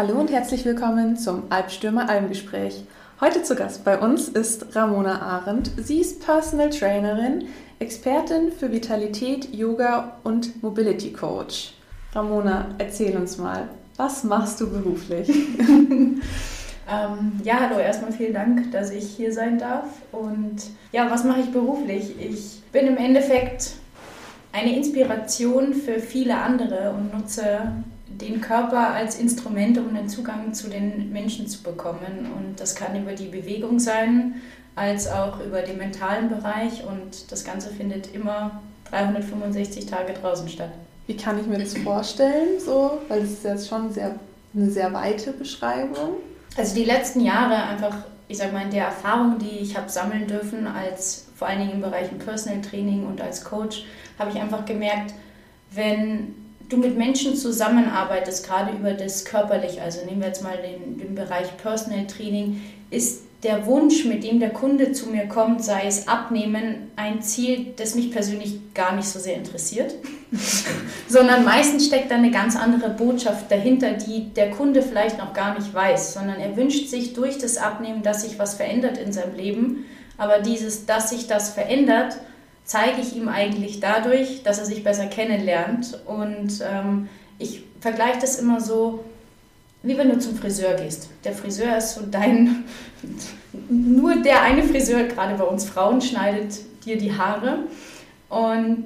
Hallo und herzlich willkommen zum Albstürmer Almgespräch. Heute zu Gast bei uns ist Ramona Arendt. Sie ist Personal Trainerin, Expertin für Vitalität, Yoga und Mobility Coach. Ramona, erzähl uns mal, was machst du beruflich? ähm, ja, hallo, erstmal vielen Dank, dass ich hier sein darf. Und ja, was mache ich beruflich? Ich bin im Endeffekt eine Inspiration für viele andere und nutze den Körper als Instrument, um den Zugang zu den Menschen zu bekommen. Und das kann über die Bewegung sein, als auch über den mentalen Bereich. Und das Ganze findet immer 365 Tage draußen statt. Wie kann ich mir das vorstellen? So, weil es ist jetzt schon sehr, eine sehr weite Beschreibung. Also die letzten Jahre einfach, ich sag mal, in der Erfahrung, die ich habe sammeln dürfen, als vor allen Dingen im Bereich Personal Training und als Coach, habe ich einfach gemerkt, wenn du mit Menschen zusammenarbeitest, gerade über das körperlich, also nehmen wir jetzt mal den, den Bereich Personal Training, ist der Wunsch, mit dem der Kunde zu mir kommt, sei es abnehmen, ein Ziel, das mich persönlich gar nicht so sehr interessiert, sondern meistens steckt da eine ganz andere Botschaft dahinter, die der Kunde vielleicht noch gar nicht weiß, sondern er wünscht sich durch das Abnehmen, dass sich was verändert in seinem Leben, aber dieses, dass sich das verändert, zeige ich ihm eigentlich dadurch, dass er sich besser kennenlernt. Und ähm, ich vergleiche das immer so, wie wenn du zum Friseur gehst. Der Friseur ist so dein, nur der eine Friseur, gerade bei uns Frauen, schneidet dir die Haare. Und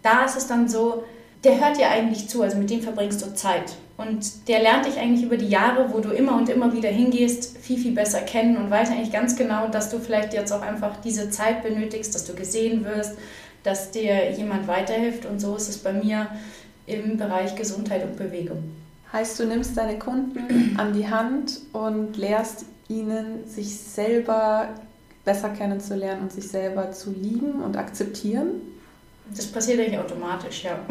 da ist es dann so, der hört dir eigentlich zu, also mit dem verbringst du Zeit. Und der lernt dich eigentlich über die Jahre, wo du immer und immer wieder hingehst, viel, viel besser kennen und weiß eigentlich ganz genau, dass du vielleicht jetzt auch einfach diese Zeit benötigst, dass du gesehen wirst, dass dir jemand weiterhilft. Und so ist es bei mir im Bereich Gesundheit und Bewegung. Heißt, du nimmst deine Kunden an die Hand und lehrst ihnen, sich selber besser kennenzulernen und sich selber zu lieben und akzeptieren? Das passiert eigentlich automatisch, ja.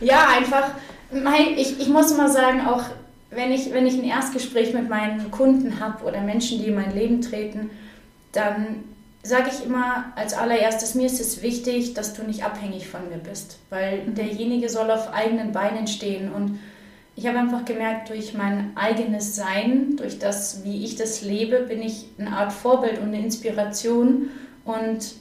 ja, einfach, mein, ich, ich muss mal sagen, auch wenn ich, wenn ich ein Erstgespräch mit meinen Kunden habe oder Menschen, die in mein Leben treten, dann sage ich immer als allererstes, mir ist es wichtig, dass du nicht abhängig von mir bist, weil mhm. derjenige soll auf eigenen Beinen stehen und ich habe einfach gemerkt, durch mein eigenes Sein, durch das, wie ich das lebe, bin ich eine Art Vorbild und eine Inspiration und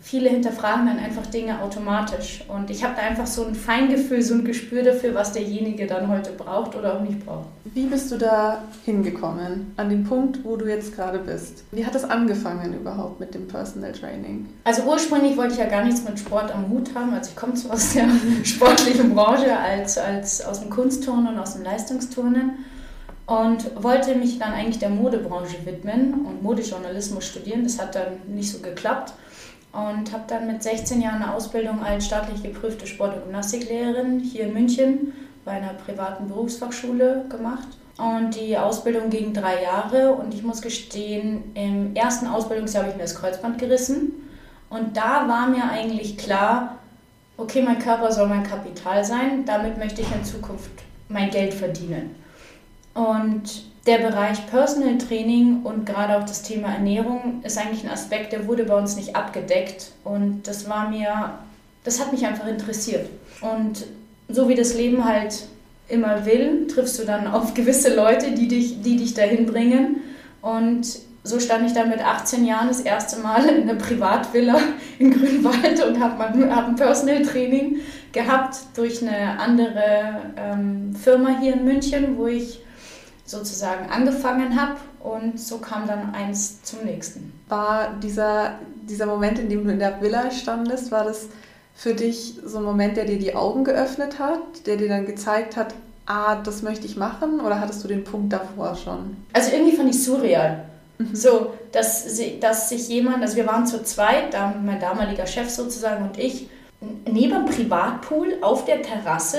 viele hinterfragen dann einfach Dinge automatisch. Und ich habe da einfach so ein Feingefühl, so ein Gespür dafür, was derjenige dann heute braucht oder auch nicht braucht. Wie bist du da hingekommen, an den Punkt, wo du jetzt gerade bist? Wie hat das angefangen überhaupt mit dem Personal Training? Also ursprünglich wollte ich ja gar nichts mit Sport am Hut haben. Also ich komme zwar aus der sportlichen Branche als, als aus dem Kunstturnen und aus dem Leistungsturnen und wollte mich dann eigentlich der Modebranche widmen und Modejournalismus studieren. Das hat dann nicht so geklappt und habe dann mit 16 Jahren eine Ausbildung als staatlich geprüfte Sport- und Gymnastiklehrerin hier in München bei einer privaten Berufsfachschule gemacht. Und die Ausbildung ging drei Jahre und ich muss gestehen, im ersten Ausbildungsjahr habe ich mir das Kreuzband gerissen. Und da war mir eigentlich klar, okay, mein Körper soll mein Kapital sein, damit möchte ich in Zukunft mein Geld verdienen. Und der Bereich Personal Training und gerade auch das Thema Ernährung ist eigentlich ein Aspekt, der wurde bei uns nicht abgedeckt. Und das war mir, das hat mich einfach interessiert. Und so wie das Leben halt immer will, triffst du dann auf gewisse Leute, die dich, die dich dahin bringen. Und so stand ich dann mit 18 Jahren das erste Mal in einer Privatvilla in Grünwald und habe hab ein Personal Training gehabt durch eine andere ähm, Firma hier in München, wo ich sozusagen angefangen habe und so kam dann eins zum nächsten. War dieser, dieser Moment, in dem du in der Villa standest, war das für dich so ein Moment, der dir die Augen geöffnet hat, der dir dann gezeigt hat, ah, das möchte ich machen oder hattest du den Punkt davor schon? Also irgendwie fand ich surreal. Mhm. So, dass, dass sich jemand, also wir waren zu zweit, mein damaliger Chef sozusagen und ich, neben dem Privatpool auf der Terrasse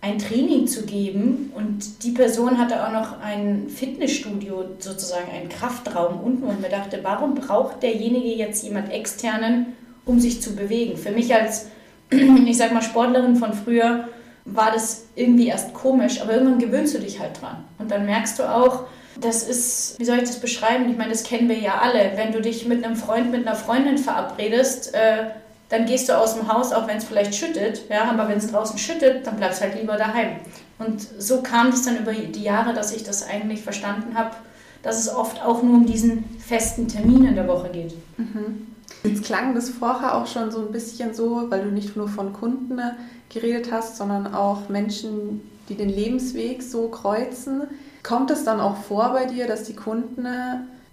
ein Training zu geben und die Person hatte auch noch ein Fitnessstudio, sozusagen einen Kraftraum unten und mir dachte, warum braucht derjenige jetzt jemand externen, um sich zu bewegen? Für mich als, ich sag mal, Sportlerin von früher war das irgendwie erst komisch, aber irgendwann gewöhnst du dich halt dran und dann merkst du auch, das ist, wie soll ich das beschreiben? Ich meine, das kennen wir ja alle. Wenn du dich mit einem Freund, mit einer Freundin verabredest, äh, dann gehst du aus dem Haus, auch wenn es vielleicht schüttet, ja, aber wenn es draußen schüttet, dann bleibst halt lieber daheim. Und so kam es dann über die Jahre, dass ich das eigentlich verstanden habe, dass es oft auch nur um diesen festen Termin in der Woche geht. Mhm. Jetzt klang das vorher auch schon so ein bisschen so, weil du nicht nur von Kunden geredet hast, sondern auch Menschen, die den Lebensweg so kreuzen. Kommt es dann auch vor bei dir, dass die Kunden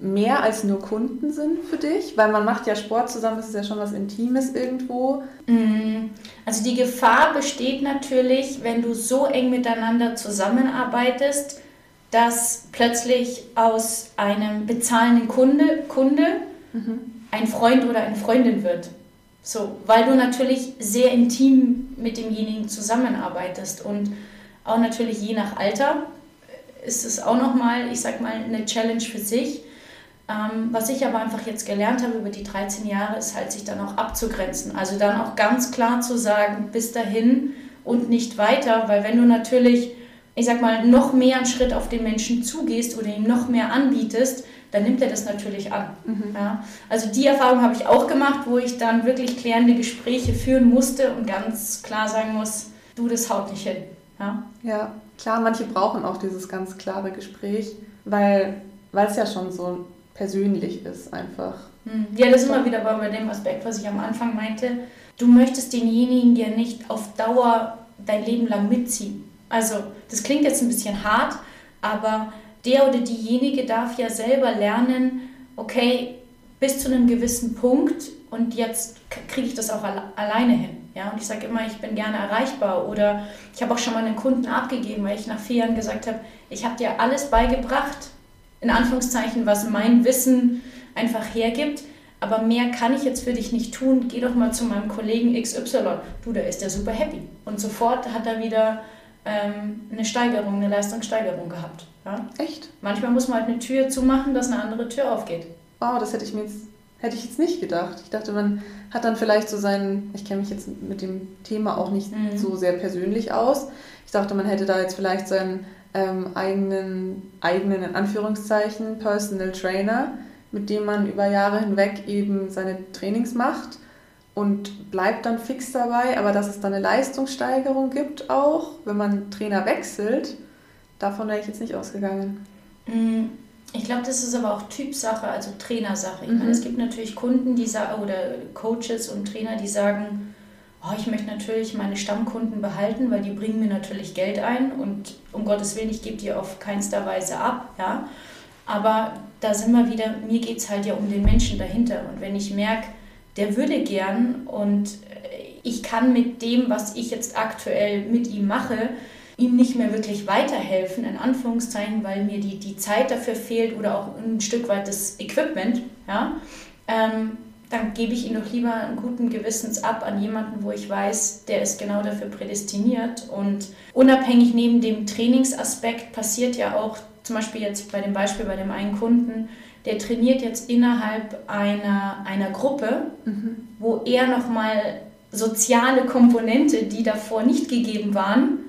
mehr als nur Kunden sind für dich? Weil man macht ja Sport zusammen, das ist ja schon was Intimes irgendwo. Mm, also die Gefahr besteht natürlich, wenn du so eng miteinander zusammenarbeitest, dass plötzlich aus einem bezahlenden Kunde, Kunde mhm. ein Freund oder eine Freundin wird. So, weil du natürlich sehr intim mit demjenigen zusammenarbeitest und auch natürlich je nach Alter ist es auch nochmal, ich sag mal, eine Challenge für sich. Ähm, was ich aber einfach jetzt gelernt habe über die 13 Jahre, ist halt, sich dann auch abzugrenzen. Also dann auch ganz klar zu sagen, bis dahin und nicht weiter, weil wenn du natürlich, ich sag mal, noch mehr einen Schritt auf den Menschen zugehst oder ihm noch mehr anbietest, dann nimmt er das natürlich an. Mhm. Ja? Also die Erfahrung habe ich auch gemacht, wo ich dann wirklich klärende Gespräche führen musste und ganz klar sagen muss, du, das haut nicht hin. Ja, ja klar, manche brauchen auch dieses ganz klare Gespräch, weil es ja schon so persönlich ist einfach. Hm. Ja, das ist immer wieder bei dem Aspekt, was ich am Anfang meinte. Du möchtest denjenigen ja nicht auf Dauer dein Leben lang mitziehen. Also, das klingt jetzt ein bisschen hart, aber der oder diejenige darf ja selber lernen, okay, bis zu einem gewissen Punkt und jetzt kriege ich das auch alleine hin. Ja, und ich sage immer, ich bin gerne erreichbar. Oder ich habe auch schon mal einen Kunden abgegeben, weil ich nach vier Jahren gesagt habe, ich habe dir alles beigebracht, in Anführungszeichen, was mein Wissen einfach hergibt. Aber mehr kann ich jetzt für dich nicht tun. Geh doch mal zu meinem Kollegen XY. Du, der ist ja super happy. Und sofort hat er wieder ähm, eine Steigerung, eine Leistungssteigerung gehabt. Ja? Echt? Manchmal muss man halt eine Tür zumachen, dass eine andere Tür aufgeht. Wow, das hätte ich mir jetzt Hätte ich jetzt nicht gedacht. Ich dachte, man hat dann vielleicht so seinen, ich kenne mich jetzt mit dem Thema auch nicht mhm. so sehr persönlich aus. Ich dachte, man hätte da jetzt vielleicht seinen ähm, eigenen, eigenen, in Anführungszeichen, Personal Trainer, mit dem man über Jahre hinweg eben seine Trainings macht und bleibt dann fix dabei. Aber dass es dann eine Leistungssteigerung gibt auch, wenn man Trainer wechselt, davon wäre ich jetzt nicht ausgegangen. Mhm. Ich glaube, das ist aber auch Typsache, also Trainersache. Ich mhm. meine, es gibt natürlich Kunden, die sagen, oder Coaches und Trainer, die sagen, oh, ich möchte natürlich meine Stammkunden behalten, weil die bringen mir natürlich Geld ein und um Gottes Willen, ich gebe die auf keinster Weise ab, ja. Aber da sind wir wieder, mir geht es halt ja um den Menschen dahinter. Und wenn ich merke, der würde gern und ich kann mit dem, was ich jetzt aktuell mit ihm mache, ihm nicht mehr wirklich weiterhelfen, in Anführungszeichen, weil mir die, die Zeit dafür fehlt oder auch ein Stück weit das Equipment, ja, ähm, dann gebe ich ihn doch lieber einen guten Gewissens ab an jemanden, wo ich weiß, der ist genau dafür prädestiniert. Und unabhängig neben dem Trainingsaspekt passiert ja auch, zum Beispiel jetzt bei dem Beispiel bei dem einen Kunden, der trainiert jetzt innerhalb einer, einer Gruppe, mhm. wo er nochmal soziale Komponente, die davor nicht gegeben waren,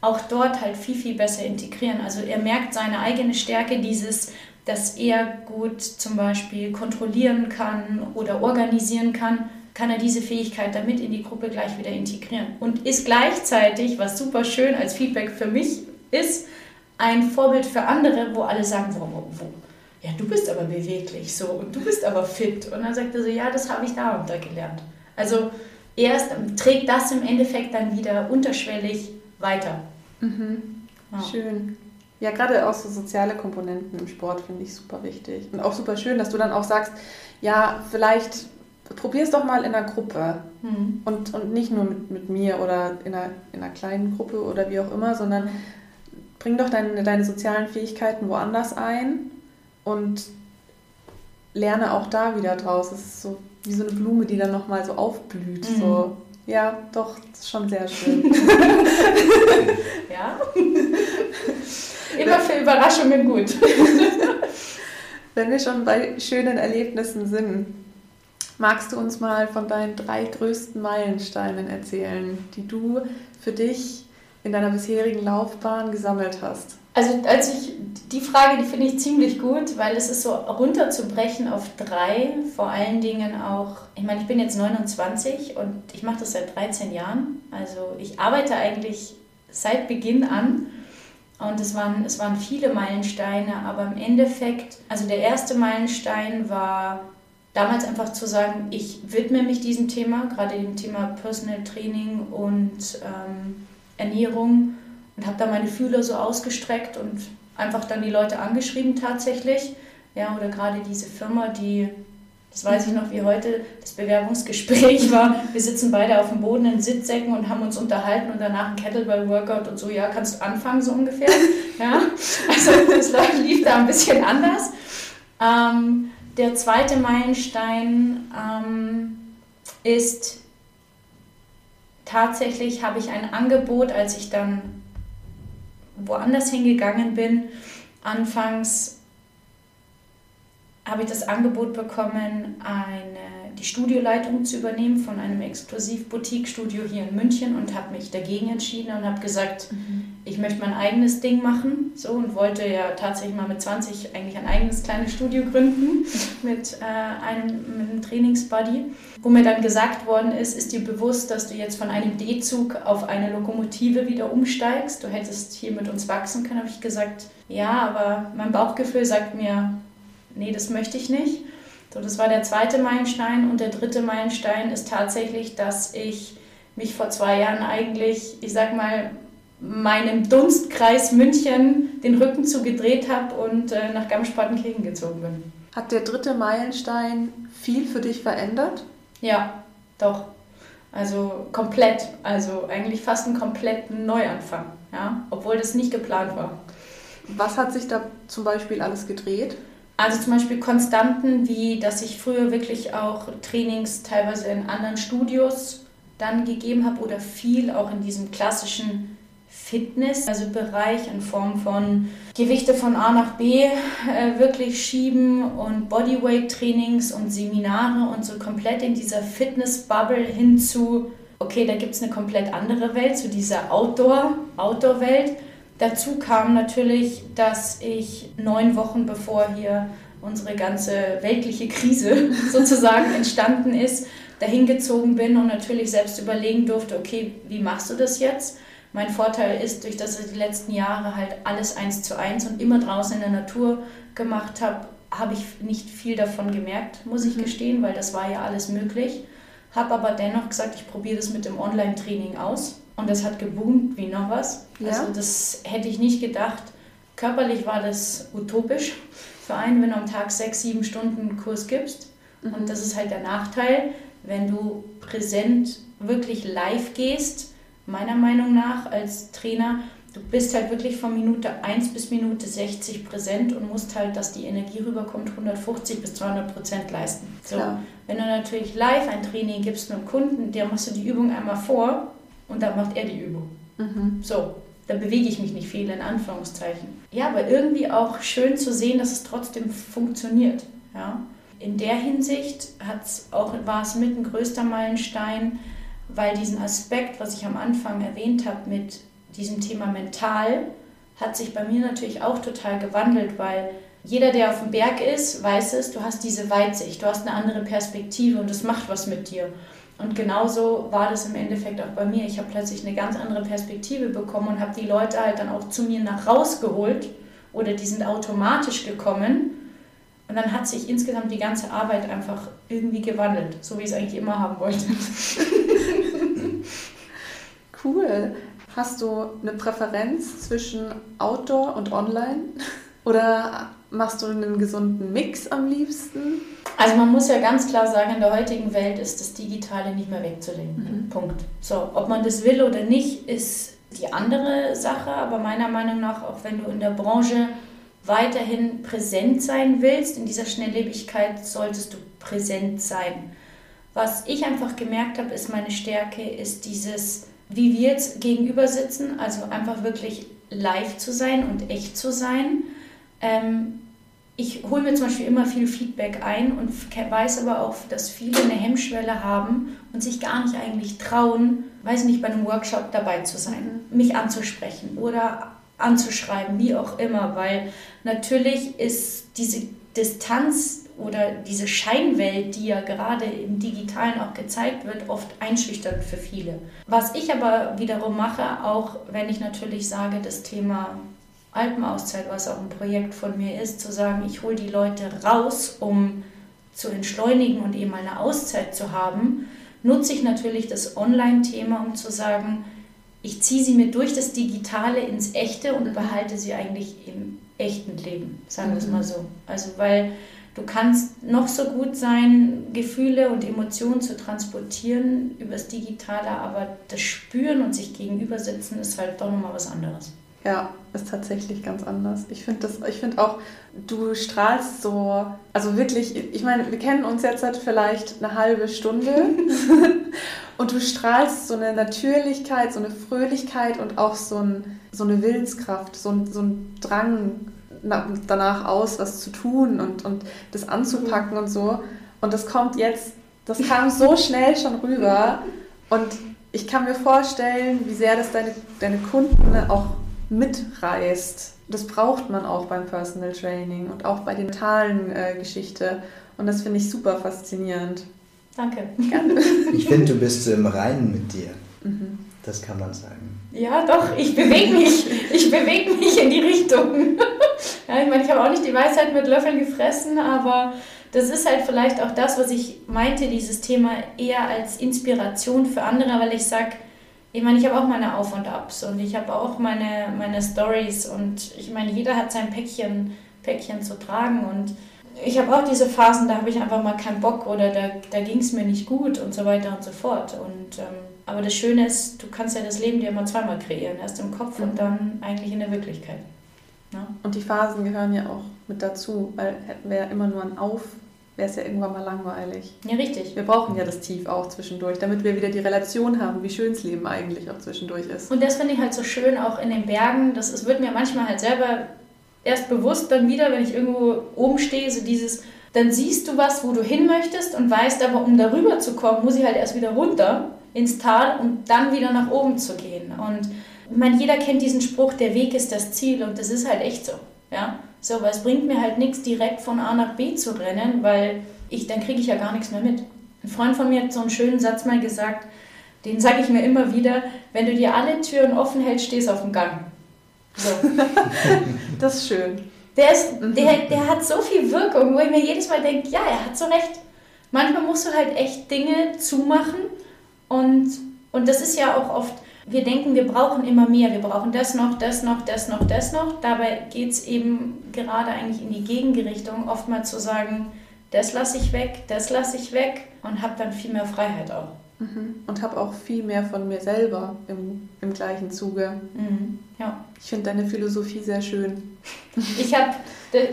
auch dort halt viel, viel besser integrieren. Also er merkt seine eigene Stärke, dieses, dass er gut zum Beispiel kontrollieren kann oder organisieren kann, kann er diese Fähigkeit damit in die Gruppe gleich wieder integrieren. Und ist gleichzeitig, was super schön als Feedback für mich ist, ein Vorbild für andere, wo alle sagen, wo, wo, wo. ja, du bist aber beweglich so und du bist aber fit. Und dann sagt er so, ja, das habe ich da und da gelernt. Also erst trägt das im Endeffekt dann wieder unterschwellig weiter. Mhm. Ja. Schön. Ja, gerade auch so soziale Komponenten im Sport finde ich super wichtig. Und auch super schön, dass du dann auch sagst, ja, vielleicht probier es doch mal in einer Gruppe. Mhm. Und, und nicht nur mit, mit mir oder in einer, in einer kleinen Gruppe oder wie auch immer, sondern bring doch deine, deine sozialen Fähigkeiten woanders ein und lerne auch da wieder draus. Es ist so wie so eine Blume, die dann nochmal so aufblüht. Mhm. So ja, doch, das ist schon sehr schön. ja. Immer für Überraschungen gut. Wenn wir schon bei schönen Erlebnissen sind, magst du uns mal von deinen drei größten Meilensteinen erzählen, die du für dich in deiner bisherigen Laufbahn gesammelt hast? Also als ich die Frage, die finde ich ziemlich gut, weil es ist so runterzubrechen auf drei, vor allen Dingen auch, ich meine, ich bin jetzt 29 und ich mache das seit 13 Jahren. Also ich arbeite eigentlich seit Beginn an. Und es waren, es waren viele Meilensteine, aber im Endeffekt, also der erste Meilenstein war damals einfach zu sagen, ich widme mich diesem Thema, gerade dem Thema Personal Training und ähm, Ernährung und habe da meine Fühler so ausgestreckt und einfach dann die Leute angeschrieben tatsächlich. Ja, oder gerade diese Firma, die, das weiß ich noch wie heute, das Bewerbungsgespräch war. Wir sitzen beide auf dem Boden in Sitzsäcken und haben uns unterhalten und danach ein Kettlebell-Workout und so, ja, kannst du anfangen, so ungefähr. Ja, also das lief da ein bisschen anders. Ähm, der zweite Meilenstein ähm, ist tatsächlich, habe ich ein Angebot, als ich dann woanders hingegangen bin. Anfangs habe ich das Angebot bekommen, eine, die Studioleitung zu übernehmen von einem Exklusiv-Boutique-Studio hier in München und habe mich dagegen entschieden und habe gesagt, mhm. ich möchte mein eigenes Ding machen so und wollte ja tatsächlich mal mit 20 eigentlich ein eigenes kleines Studio gründen mit, äh, einem, mit einem Trainingsbuddy. Wo mir dann gesagt worden ist, ist dir bewusst, dass du jetzt von einem D-Zug auf eine Lokomotive wieder umsteigst. Du hättest hier mit uns wachsen können, habe ich gesagt, ja, aber mein Bauchgefühl sagt mir, nee, das möchte ich nicht. So, das war der zweite Meilenstein und der dritte Meilenstein ist tatsächlich, dass ich mich vor zwei Jahren eigentlich, ich sag mal, meinem Dunstkreis München den Rücken zugedreht habe und äh, nach Garmisch-Partenkirchen gezogen bin. Hat der dritte Meilenstein viel für dich verändert? Ja, doch. Also komplett, also eigentlich fast einen kompletten Neuanfang, ja, obwohl das nicht geplant war. Was hat sich da zum Beispiel alles gedreht? Also zum Beispiel Konstanten, wie dass ich früher wirklich auch Trainings teilweise in anderen Studios dann gegeben habe oder viel auch in diesem klassischen Fitness, also Bereich in Form von Gewichte von A nach B äh, wirklich schieben und Bodyweight-Trainings und Seminare und so komplett in dieser Fitness-Bubble hinzu, okay, da gibt es eine komplett andere Welt, zu so dieser Outdoor, Outdoor-Welt. Dazu kam natürlich, dass ich neun Wochen bevor hier unsere ganze weltliche Krise sozusagen entstanden ist, dahin gezogen bin und natürlich selbst überlegen durfte, okay, wie machst du das jetzt? Mein Vorteil ist, durch dass ich die letzten Jahre halt alles eins zu eins und immer draußen in der Natur gemacht habe, habe ich nicht viel davon gemerkt, muss ich mhm. gestehen, weil das war ja alles möglich. Habe aber dennoch gesagt, ich probiere das mit dem Online-Training aus und das hat geboomt wie noch was. Ja. Also das hätte ich nicht gedacht. Körperlich war das utopisch für einen, wenn du am Tag sechs, sieben Stunden einen Kurs gibst. Mhm. Und das ist halt der Nachteil, wenn du präsent wirklich live gehst, meiner Meinung nach als Trainer, du bist halt wirklich von Minute 1 bis Minute 60 präsent und musst halt, dass die Energie rüberkommt, 150 bis 200 Prozent leisten. So. Wenn du natürlich live ein Training gibst mit einem Kunden, der machst du die Übung einmal vor und dann macht er die Übung. Mhm. So, dann bewege ich mich nicht viel, in Anführungszeichen. Ja, aber irgendwie auch schön zu sehen, dass es trotzdem funktioniert. Ja? In der Hinsicht hat's auch, war es mit ein größter Meilenstein, weil diesen Aspekt, was ich am Anfang erwähnt habe mit diesem Thema mental, hat sich bei mir natürlich auch total gewandelt, weil jeder, der auf dem Berg ist, weiß es, du hast diese Weitsicht, du hast eine andere Perspektive und das macht was mit dir. Und genauso war das im Endeffekt auch bei mir. Ich habe plötzlich eine ganz andere Perspektive bekommen und habe die Leute halt dann auch zu mir nach rausgeholt oder die sind automatisch gekommen. Und dann hat sich insgesamt die ganze Arbeit einfach irgendwie gewandelt, so wie ich es eigentlich immer haben wollte. cool. Hast du eine Präferenz zwischen Outdoor und Online? Oder machst du einen gesunden Mix am liebsten? Also man muss ja ganz klar sagen, in der heutigen Welt ist das Digitale nicht mehr wegzudenken. Mhm. Punkt. So, ob man das will oder nicht, ist die andere Sache. Aber meiner Meinung nach, auch wenn du in der Branche weiterhin präsent sein willst, in dieser Schnelllebigkeit solltest du präsent sein. Was ich einfach gemerkt habe, ist meine Stärke, ist dieses, wie wir jetzt gegenüber sitzen, also einfach wirklich live zu sein und echt zu sein. Ähm, ich hole mir zum Beispiel immer viel Feedback ein und weiß aber auch, dass viele eine Hemmschwelle haben und sich gar nicht eigentlich trauen, weiß nicht, bei einem Workshop dabei zu sein, mhm. mich anzusprechen oder anzuschreiben, wie auch immer, weil natürlich ist diese Distanz oder diese Scheinwelt, die ja gerade im Digitalen auch gezeigt wird, oft einschüchternd für viele. Was ich aber wiederum mache, auch wenn ich natürlich sage, das Thema Alpenauszeit, was auch ein Projekt von mir ist, zu sagen, ich hole die Leute raus, um zu entschleunigen und eben eine Auszeit zu haben, nutze ich natürlich das Online-Thema, um zu sagen, ich ziehe sie mir durch das Digitale ins Echte und behalte sie eigentlich im echten Leben, sagen wir es mhm. mal so. Also weil du kannst noch so gut sein, Gefühle und Emotionen zu transportieren übers Digitale, aber das Spüren und sich gegenüber sitzen ist halt doch nochmal was anderes. Ja, ist tatsächlich ganz anders. Ich finde das, ich finde auch, du strahlst so, also wirklich, ich meine, wir kennen uns jetzt seit vielleicht eine halbe Stunde und du strahlst so eine Natürlichkeit, so eine Fröhlichkeit und auch so, ein, so eine Willenskraft, so ein, so ein Drang danach aus, was zu tun und, und das anzupacken und so. Und das kommt jetzt, das kam so schnell schon rüber und ich kann mir vorstellen, wie sehr das deine, deine Kunden auch mitreißt. Das braucht man auch beim Personal Training und auch bei der mentalen äh, Geschichte. Und das finde ich super faszinierend. Danke. Gerne. Ich finde, du bist im Reinen mit dir. Mhm. Das kann man sagen. Ja, doch, ich bewege mich. Ich bewege mich in die Richtung. ja, ich meine, ich habe auch nicht die Weisheit mit Löffeln gefressen, aber das ist halt vielleicht auch das, was ich meinte, dieses Thema eher als Inspiration für andere, weil ich sage, ich meine, ich habe auch meine Auf und Abs und ich habe auch meine, meine Stories und ich meine, jeder hat sein Päckchen, Päckchen zu tragen und ich habe auch diese Phasen, da habe ich einfach mal keinen Bock oder da, da ging es mir nicht gut und so weiter und so fort. Und, ähm, aber das Schöne ist, du kannst ja das Leben dir immer zweimal kreieren, erst im Kopf und dann eigentlich in der Wirklichkeit. Ja? Ne? Und die Phasen gehören ja auch mit dazu, weil hätten wir ja immer nur ein Auf wäre es ja irgendwann mal langweilig. Ja, richtig. Wir brauchen ja das Tief auch zwischendurch, damit wir wieder die Relation haben, wie schön das Leben eigentlich auch zwischendurch ist. Und das finde ich halt so schön auch in den Bergen. Das ist, wird mir manchmal halt selber erst bewusst dann wieder, wenn ich irgendwo oben stehe, so dieses, dann siehst du was, wo du hin möchtest und weißt aber, um darüber zu kommen, muss ich halt erst wieder runter ins Tal und dann wieder nach oben zu gehen. Und ich meine, jeder kennt diesen Spruch, der Weg ist das Ziel und das ist halt echt so. Ja? So, weil es bringt mir halt nichts, direkt von A nach B zu rennen, weil ich, dann kriege ich ja gar nichts mehr mit. Ein Freund von mir hat so einen schönen Satz mal gesagt, den sage ich mir immer wieder, wenn du dir alle Türen offen hältst, stehst du auf dem Gang. So. das ist schön. Der, ist, der, der hat so viel Wirkung, wo ich mir jedes Mal denke, ja, er hat so recht. Manchmal musst du halt echt Dinge zumachen und, und das ist ja auch oft wir denken, wir brauchen immer mehr, wir brauchen das noch, das noch, das noch, das noch. Dabei geht es eben gerade eigentlich in die Gegenrichtung, oftmals zu sagen, das lasse ich weg, das lasse ich weg und habe dann viel mehr Freiheit auch. Mhm. Und habe auch viel mehr von mir selber im, im gleichen Zuge. Mhm. Ja. Ich finde deine Philosophie sehr schön. Ich habe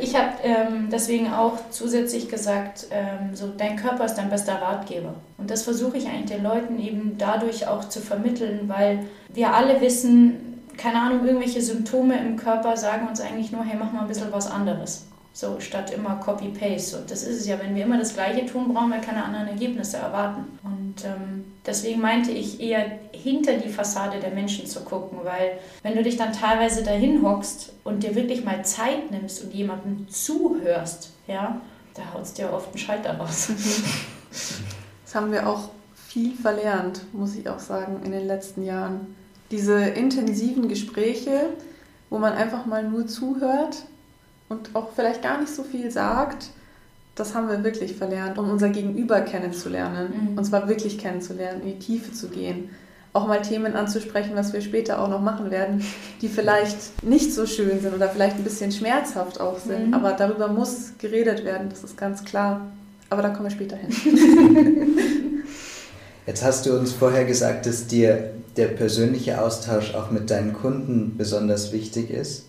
ich hab, ähm, deswegen auch zusätzlich gesagt, ähm, so dein Körper ist dein bester Ratgeber. Und das versuche ich eigentlich den Leuten eben dadurch auch zu vermitteln, weil wir alle wissen, keine Ahnung, irgendwelche Symptome im Körper sagen uns eigentlich nur, hey, mach mal ein bisschen was anderes. So, statt immer Copy-Paste. Und das ist es ja, wenn wir immer das Gleiche tun, brauchen wir keine anderen Ergebnisse erwarten. Und ähm, deswegen meinte ich eher hinter die Fassade der Menschen zu gucken, weil wenn du dich dann teilweise dahin hockst und dir wirklich mal Zeit nimmst und jemandem zuhörst, ja, da haut es dir oft einen Schalter raus. Das haben wir auch viel verlernt, muss ich auch sagen, in den letzten Jahren. Diese intensiven Gespräche, wo man einfach mal nur zuhört und auch vielleicht gar nicht so viel sagt, das haben wir wirklich verlernt, um unser Gegenüber kennenzulernen. Mhm. Und zwar wirklich kennenzulernen, in die Tiefe zu gehen. Auch mal Themen anzusprechen, was wir später auch noch machen werden, die vielleicht nicht so schön sind oder vielleicht ein bisschen schmerzhaft auch sind. Mhm. Aber darüber muss geredet werden, das ist ganz klar. Aber da kommen wir später hin. Jetzt hast du uns vorher gesagt, dass dir der persönliche Austausch auch mit deinen Kunden besonders wichtig ist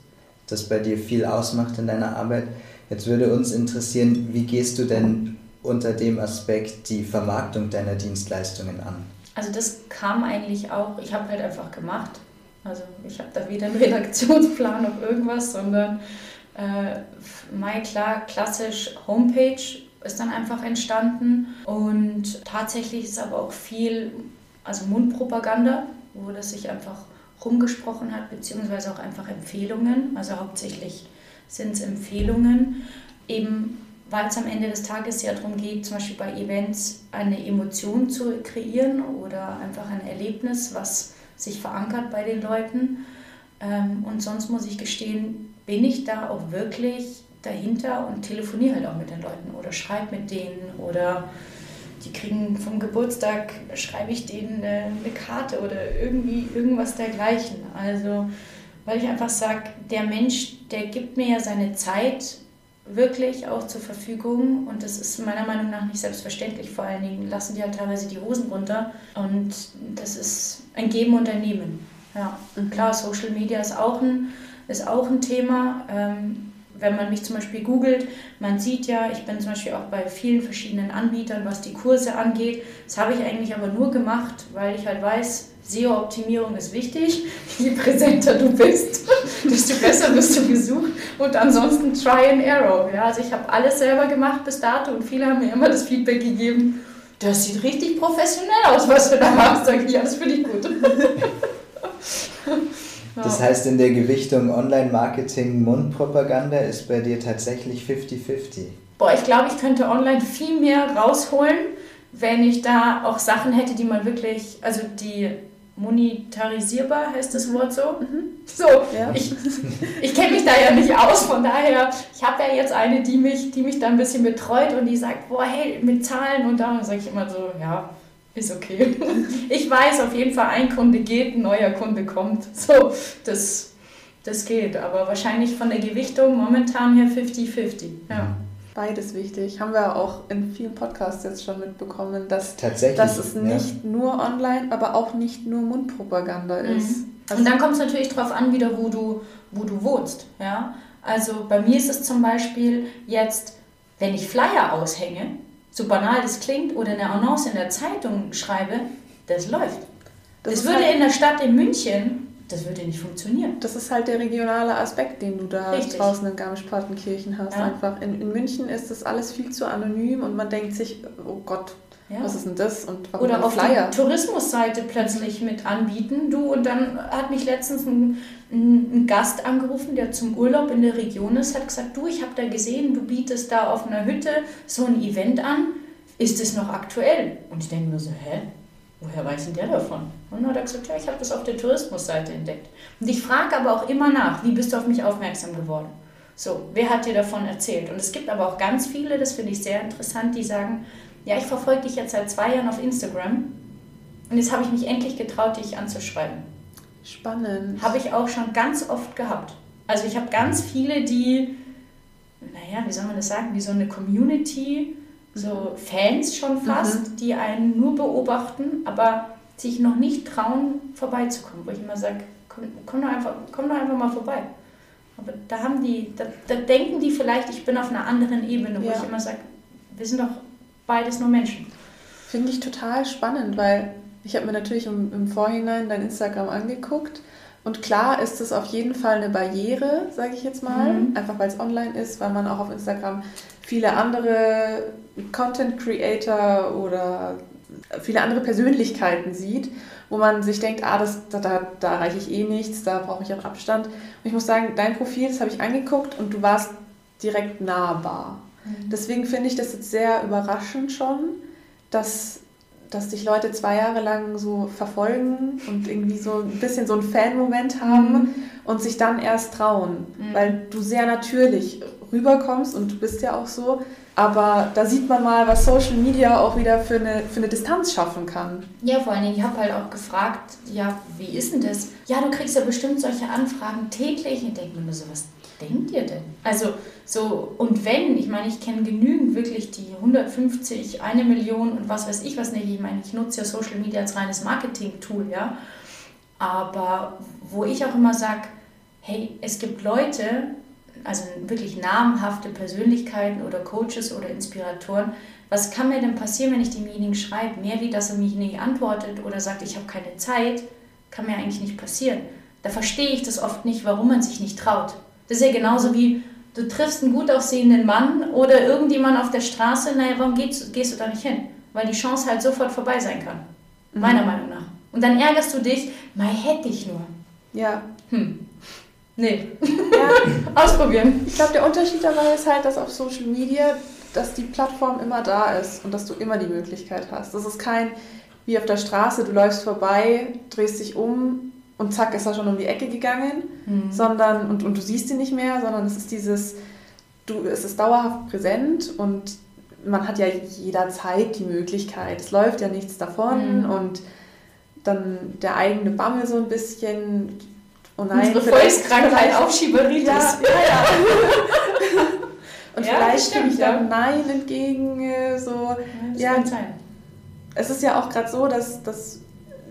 das bei dir viel ausmacht in deiner Arbeit. Jetzt würde uns interessieren, wie gehst du denn unter dem Aspekt die Vermarktung deiner Dienstleistungen an? Also das kam eigentlich auch, ich habe halt einfach gemacht. Also ich habe da weder einen Redaktionsplan noch irgendwas, sondern äh, mal klar, klassisch Homepage ist dann einfach entstanden und tatsächlich ist aber auch viel, also Mundpropaganda, wo das sich einfach rumgesprochen hat, beziehungsweise auch einfach Empfehlungen. Also hauptsächlich sind es Empfehlungen, eben weil es am Ende des Tages ja darum geht, zum Beispiel bei Events eine Emotion zu kreieren oder einfach ein Erlebnis, was sich verankert bei den Leuten. Ähm, und sonst muss ich gestehen, bin ich da auch wirklich dahinter und telefoniere halt auch mit den Leuten oder schreibe mit denen oder die kriegen vom Geburtstag, schreibe ich denen eine Karte oder irgendwie irgendwas dergleichen. Also, weil ich einfach sage, der Mensch, der gibt mir ja seine Zeit wirklich auch zur Verfügung und das ist meiner Meinung nach nicht selbstverständlich. Vor allen Dingen lassen die halt teilweise die Hosen runter und das ist ein Geben und ein Nehmen. Ja, mhm. klar, Social Media ist auch ein, ist auch ein Thema. Ähm, wenn man mich zum Beispiel googelt, man sieht ja, ich bin zum Beispiel auch bei vielen verschiedenen Anbietern, was die Kurse angeht. Das habe ich eigentlich aber nur gemacht, weil ich halt weiß, SEO-Optimierung ist wichtig. Je präsenter du bist, desto besser wirst du gesucht. Und ansonsten Try and Error. Ja, also ich habe alles selber gemacht bis dato und viele haben mir immer das Feedback gegeben, das sieht richtig professionell aus, was du da machst. Sag ich, ja, das finde ich gut. Das heißt, in der Gewichtung Online-Marketing, Mundpropaganda ist bei dir tatsächlich 50-50. Boah, ich glaube, ich könnte online viel mehr rausholen, wenn ich da auch Sachen hätte, die man wirklich, also die monetarisierbar heißt das Wort so. Mhm. So, ja. ich, ich kenne mich da ja nicht aus, von daher, ich habe ja jetzt eine, die mich, die mich da ein bisschen betreut und die sagt, boah, hey, mit Zahlen und da sage ich immer so, ja, ist okay. Ich weiß auf jeden Fall, ein Kunde geht, ein neuer Kunde kommt. So, das, das geht. Aber wahrscheinlich von der Gewichtung momentan her 50-50. Ja. Beides wichtig. Haben wir auch in vielen Podcasts jetzt schon mitbekommen, dass, dass es nicht ja. nur online, aber auch nicht nur Mundpropaganda mhm. ist. Also Und dann kommt es natürlich darauf an, wieder wo du, wo du wohnst. Ja? Also bei mir ist es zum Beispiel jetzt, wenn ich Flyer aushänge, so banal das klingt, oder eine Annonce in der Zeitung schreibe, das läuft. Das, das würde halt in der Stadt in München, das würde nicht funktionieren. Das ist halt der regionale Aspekt, den du da Richtig. draußen in Garmisch-Partenkirchen hast. Ja. Einfach in, in München ist das alles viel zu anonym und man denkt sich, oh Gott, ja. Was ist denn das? Und warum Oder auf Flyer? die Tourismusseite plötzlich mit anbieten. Du, und dann hat mich letztens ein, ein, Gast angerufen, der zum Urlaub in der Region ist, hat gesagt, du, ich habe da gesehen, du bietest da auf einer Hütte so ein Event an. Ist es noch aktuell? Und ich denke mir so, hä? Woher weiß denn der davon? Und dann hat er gesagt, ja, ich habe das auf der Tourismusseite entdeckt. Und ich frage aber auch immer nach, wie bist du auf mich aufmerksam geworden? So, wer hat dir davon erzählt? Und es gibt aber auch ganz viele, das finde ich sehr interessant, die sagen, ja, ich verfolge dich jetzt seit zwei Jahren auf Instagram und jetzt habe ich mich endlich getraut, dich anzuschreiben. Spannend. Habe ich auch schon ganz oft gehabt. Also ich habe ganz viele, die, naja, wie soll man das sagen, wie so eine Community, so Fans schon fast, mhm. die einen nur beobachten, aber sich noch nicht trauen, vorbeizukommen. Wo ich immer sage, komm, komm, doch einfach, komm doch einfach mal vorbei. Aber da haben die, da, da denken die vielleicht, ich bin auf einer anderen Ebene, wo ja. ich immer sage, wir sind doch beides nur Menschen. Finde ich total spannend, weil ich habe mir natürlich im, im Vorhinein dein Instagram angeguckt und klar ist es auf jeden Fall eine Barriere, sage ich jetzt mal, mhm. einfach weil es online ist, weil man auch auf Instagram viele andere Content Creator oder viele andere Persönlichkeiten sieht, wo man sich denkt, ah, das, da, da, da erreiche ich eh nichts, da brauche ich auch Abstand. Und ich muss sagen, dein Profil, das habe ich angeguckt und du warst direkt nahbar. Mhm. Deswegen finde ich das jetzt sehr überraschend schon, dass, dass dich Leute zwei Jahre lang so verfolgen und irgendwie so ein bisschen so einen Fan-Moment haben mhm. und sich dann erst trauen, mhm. weil du sehr natürlich rüberkommst und du bist ja auch so. Aber da sieht man mal, was Social Media auch wieder für eine, für eine Distanz schaffen kann. Ja, vor allen Dingen, ich habe halt auch gefragt, ja, wie ist denn das? Ja, du kriegst ja bestimmt solche Anfragen täglich. Ich denke mir nur so, was denkt ihr denn? Also so, und wenn, ich meine, ich kenne genügend wirklich die 150, eine Million und was weiß ich was nicht, ich meine, ich nutze ja Social Media als reines Marketing-Tool, ja, aber wo ich auch immer sage, hey, es gibt Leute, also wirklich namhafte Persönlichkeiten oder Coaches oder Inspiratoren, was kann mir denn passieren, wenn ich demjenigen schreibe? Mehr wie, dass er mich nicht antwortet oder sagt, ich habe keine Zeit, kann mir eigentlich nicht passieren. Da verstehe ich das oft nicht, warum man sich nicht traut. Das ist ja genauso wie, du triffst einen gut aussehenden Mann oder irgendjemand auf der Straße, naja, warum gehst, gehst du da nicht hin? Weil die Chance halt sofort vorbei sein kann. Mhm. Meiner Meinung nach. Und dann ärgerst du dich, mal hätte ich nur. Ja. Hm. Nee. Ja. Ausprobieren. Ich glaube, der Unterschied dabei ist halt, dass auf Social Media dass die Plattform immer da ist und dass du immer die Möglichkeit hast. Das ist kein wie auf der Straße, du läufst vorbei, drehst dich um und zack ist er schon um die Ecke gegangen, mhm. sondern und, und du siehst ihn nicht mehr, sondern es ist dieses, du, es ist dauerhaft präsent und man hat ja jederzeit die Möglichkeit. Es läuft ja nichts davon mhm. und dann der eigene Bammel so ein bisschen. Oh nein, Unsere Volkskrankheit Aufschieberitis. Ja, ja, ja. und ja, vielleicht stimmt, ich dann Nein entgegen. Äh, so. Ja, das ja, sein. Es ist ja auch gerade so, dass, dass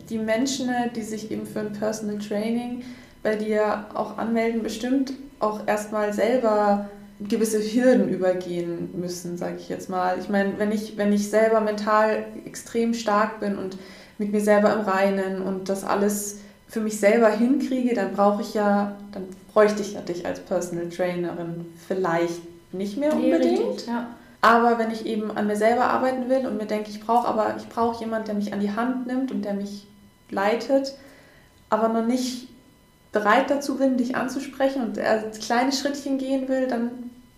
die Menschen, die sich eben für ein Personal Training bei dir auch anmelden, bestimmt auch erstmal selber gewisse Hürden übergehen müssen, sage ich jetzt mal. Ich meine, wenn ich, wenn ich selber mental extrem stark bin und mit mir selber im Reinen und das alles für mich selber hinkriege, dann brauche ich ja, dann bräuchte ich ja dich als Personal Trainerin vielleicht nicht mehr unbedingt. Nee, richtig, ja. Aber wenn ich eben an mir selber arbeiten will und mir denke, ich brauche aber, ich brauche jemanden, der mich an die Hand nimmt und der mich leitet, aber noch nicht bereit dazu bin, dich anzusprechen und er kleine Schrittchen gehen will, dann